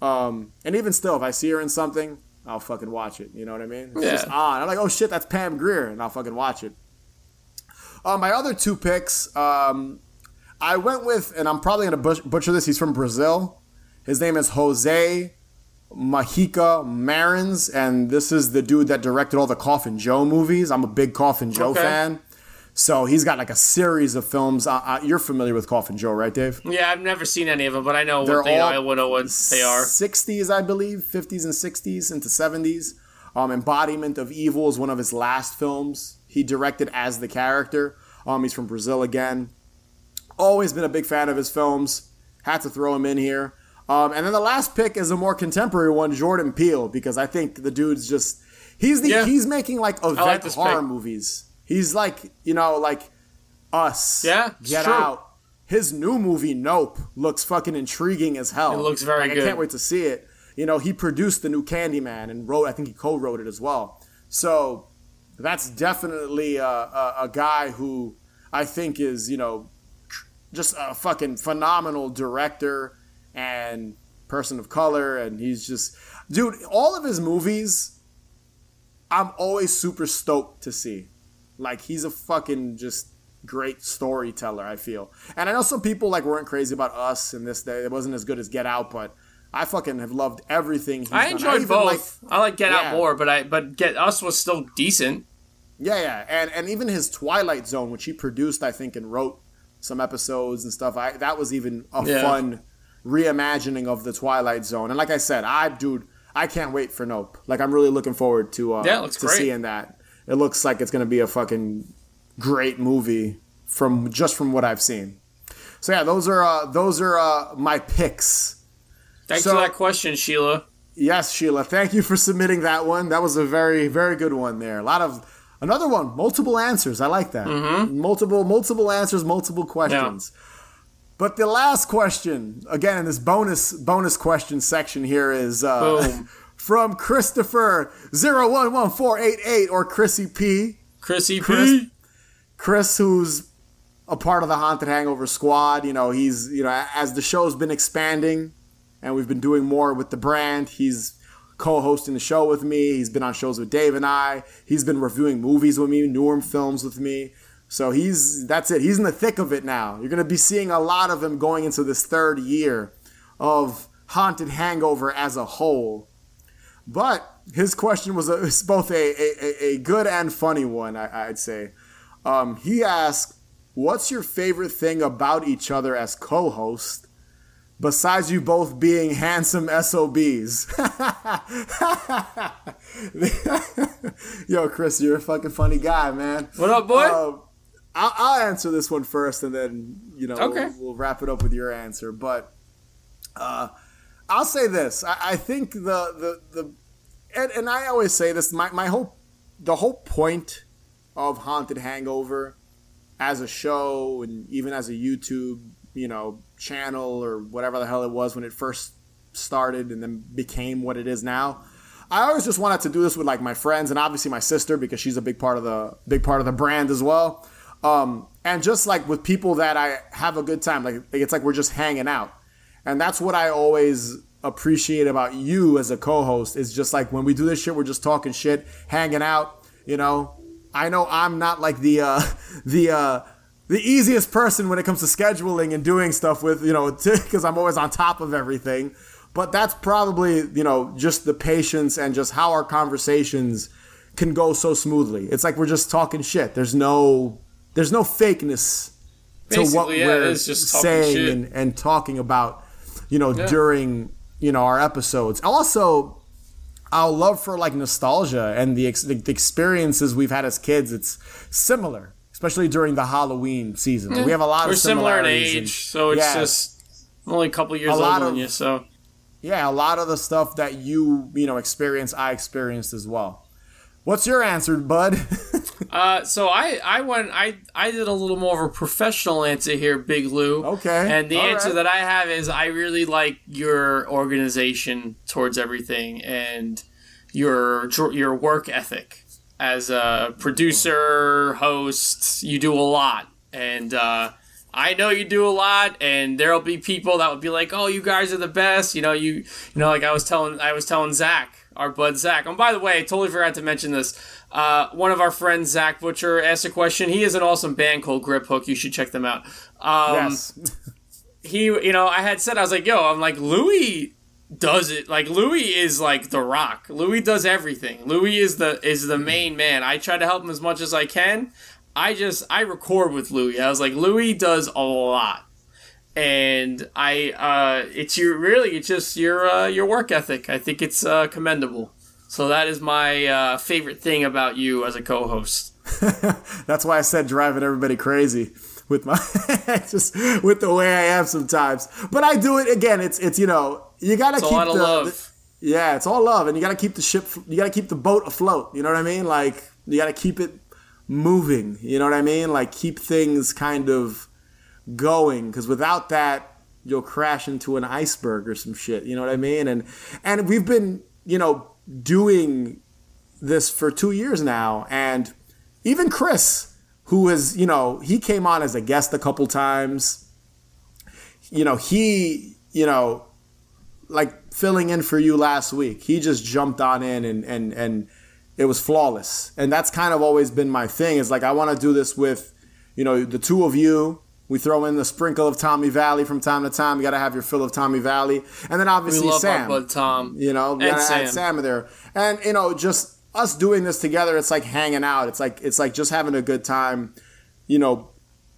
Um and even still if I see her in something, I'll fucking watch it. You know what I mean? It's Yeah. just on. I'm like, oh shit, that's Pam Grier, and I'll fucking watch it. Uh, my other two picks, um, I went with, and I'm probably going to butcher this. He's from Brazil. His name is Jose Mojica Marins, and this is the dude that directed all the Coffin Joe movies. I'm a big Coffin Joe Okay. fan. So he's got like a series of films. Uh, uh, you're familiar with Coffin Joe, right, Dave? Yeah, I've never seen any of them, but I know They're what they are. I know what they are. 60s, I believe, 50s and 60s into 70s. Um, Embodiment of Evil is one of his last films he directed as the character. Um, he's from Brazil again. Always been a big fan of his films. Had to throw him in here. Um, and then the last pick is a more contemporary one, Jordan Peele, because I think the dude's just he's the Yeah. he's making like event like horror pick. movies. He's like you know like us. Yeah, Get true. Out. His new movie Nope looks fucking intriguing as hell. It looks very Like, I can't wait to see it. You know, he produced the new Candyman and wrote. I think he co-wrote it as well. So that's definitely a, a, a guy who I think is you know just a fucking phenomenal director and person of color, and he's just dude. All of his movies, I'm always super stoked to see. Like he's a fucking just great storyteller. I feel, and I know some people like weren't crazy about Us and this. day it wasn't as good as Get Out, but I fucking have loved everything. He's I enjoyed even both. like- I like Get Yeah. Out more, but I but Get Us was still decent. Yeah, yeah, and and even his Twilight Zone, which he produced, I think, and wrote some episodes and stuff. I that was even a Yeah. fun, reimagining of the Twilight Zone. And like I said, I dude, I can't wait for Nope. Like I'm really looking forward to uh, Yeah, to great. seeing that. It looks like it's gonna be a fucking great movie from just from what I've seen. So yeah, those are uh, those are uh, my picks. Thanks So- for that question, Sheila. Yes, Sheila, thank you for submitting that one. That was a very very good one there. A lot of another one, multiple answers. I like that. Multiple multiple answers, multiple questions. But the last question, again in this bonus bonus question section here is uh, from Christopher 011488 or Chrissy P. Chrissy Chris, P. Chris, who's a part of the Haunted Hangover squad, you know, he's, you know, as the show's been expanding and we've been doing more with the brand, he's co hosting the show with me. He's been on shows with Dave and I. He's been reviewing movies with me, newer films with me. So he's, that's it. He's in the thick of it now. You're going to be seeing a lot of him going into this third year of Haunted Hangover as a whole. But his question was, a, it's both a, a, a- good and funny one, I, I'd say. Um, he asked, What's your favorite thing about each other as co host, besides you both being handsome SOBs? Yo, Chris, you're a fucking funny guy, man. What up, boy? Um, I'll, I'll answer this one first, and then you know Okay. we'll, we'll wrap it up with your answer. But uh, I'll say this: I, I think the the the and, and I always say this. My my whole the whole point of Haunted Hangover as a show and even as a YouTube you know channel or whatever the hell it was when it first started and then became what it is now. I always just wanted to do this with like my friends and obviously my sister because she's a big part of the big part of the brand as well. Um, and just like with people that I have a good time, like, like it's like we're just hanging out, and that's what I always appreciate about you as a co-host is just like when we do this shit, we're just talking shit, hanging out. You know, I know I'm not like the uh, the uh, the easiest person when it comes to scheduling and doing stuff with you know because I'm always on top of everything. But that's probably you know just the patience and just how our conversations can go so smoothly. It's like we're just talking shit. There's no there's no fakeness to what yeah, we're just saying and, and talking about, you know, during you know our episodes. Also, our love for like nostalgia and the, ex- the experiences we've had as kids. It's similar, especially during the Halloween season. We have a lot We're of similar in age, and- so it's yeah, just only a couple years A older lot than of- you. So yeah, a lot of the stuff that you you know experience, I experienced as well. What's your answer, Bud? Uh, so I, I went I I did a little more of a professional answer here, Big Lou. Okay, And the all answer right. that I have is I really like your organization towards everything and your your work ethic as a producer, host. You do a lot, and uh, I know you do a lot. And there'll be people that would be like, "Oh, you guys are the best." You know, you you know, like I was telling I was telling Zach, our bud Zach. And by the way, I totally forgot to mention this. Uh, one of our friends, Zach Butcher, asked a question. He has an awesome band called Grip Hook. You should check them out. Um, yes. he you know i had said i was like yo i'm like louis does it. Like louis is like the rock. Louis does everything. Louis is the is the main man. I try to help him as much as i can. I just i record with louis. I was like louis does a lot. And i uh it's your really it's just your uh your work ethic. I think it's uh commendable so that is my uh favorite thing about you as a co-host That's why I said driving everybody crazy with my just with the way I am sometimes. But I do it again. It's it's you know you gotta it's a keep the, love the- yeah it's all love and you gotta keep the ship you gotta keep the boat afloat. You know what I mean? Like you gotta keep it moving. You know what I mean? Like keep things kind of going because without that you'll crash into an iceberg or some shit. You know what I mean? And and we've been you know doing this for two years now, and even Chris, who is you know he came on as a guest a couple times. You know he you know like filling in for you last week. He just jumped on in and and and it was flawless. And that's kind of always been my thing. Is like I want to do this with you know the two of you. We throw in the sprinkle of Tommy Valley from time to time. You got to have your fill of Tommy Valley, and then obviously Sam. our bud tom You know, And gotta add Sam. Sam in there, and you know, just us doing this together. It's like hanging out. It's like it's like just having a good time. You know,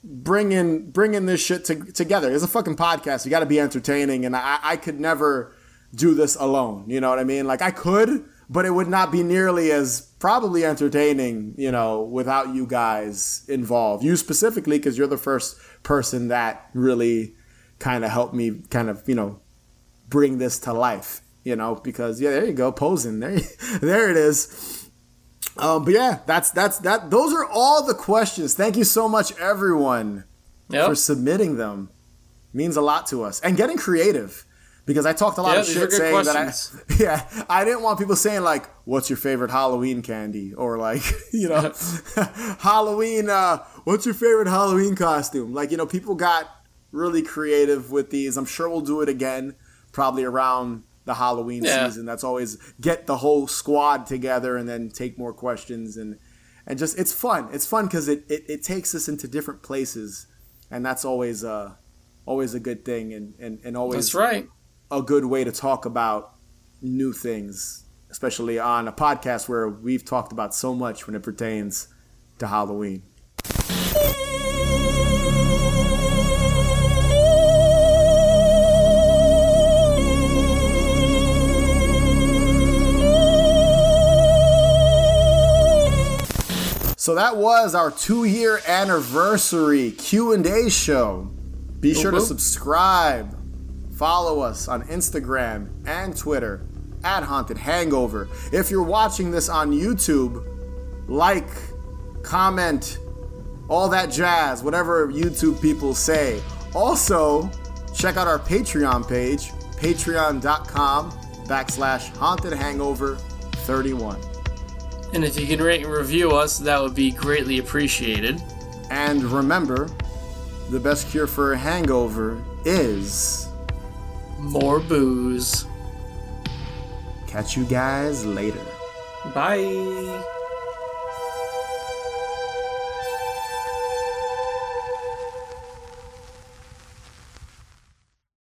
bringing bringing this shit to, together. It's a fucking podcast. You got to be entertaining, and I, I could never do this alone. You know what I mean? Like I could, but it would not be nearly as probably entertaining. You know, without you guys involved. You specifically, because you're the first person that really kind of helped me, kind of you know, bring this to life. You know, because yeah, there you go, posing. There, there it is. Um, but yeah, that's that's that. Those are all the questions. Thank you so much, everyone, Yep. for submitting them. Means a lot to us and getting creative. Because I talked a lot Yeah, of shit saying questions. that I, yeah, I didn't want people saying like, "What's your favorite Halloween candy?" or like, you know, Halloween. Uh, what's your favorite Halloween costume? Like, you know, people got really creative with these. I'm sure we'll do it again, probably around the Halloween Yeah. season. That's always get the whole squad together and then take more questions and and just it's fun. It's fun because it, it it takes us into different places, and that's always uh always a good thing and and, and always That's right. A good way to talk about new things, especially on a podcast where we've talked about so much when it pertains to Halloween. So that was our two-year anniversary Q&A show. Be sure to subscribe, follow us on Instagram and Twitter at Haunted Hangover. If you're watching this on YouTube, like, comment, all that jazz, whatever YouTube people say. Also, check out our Patreon page, patreon.com backslash haunted hangover 31. And if you can rate and review us, that would be greatly appreciated. And remember, the best cure for a hangover is More booze. catch you guys later. Bye.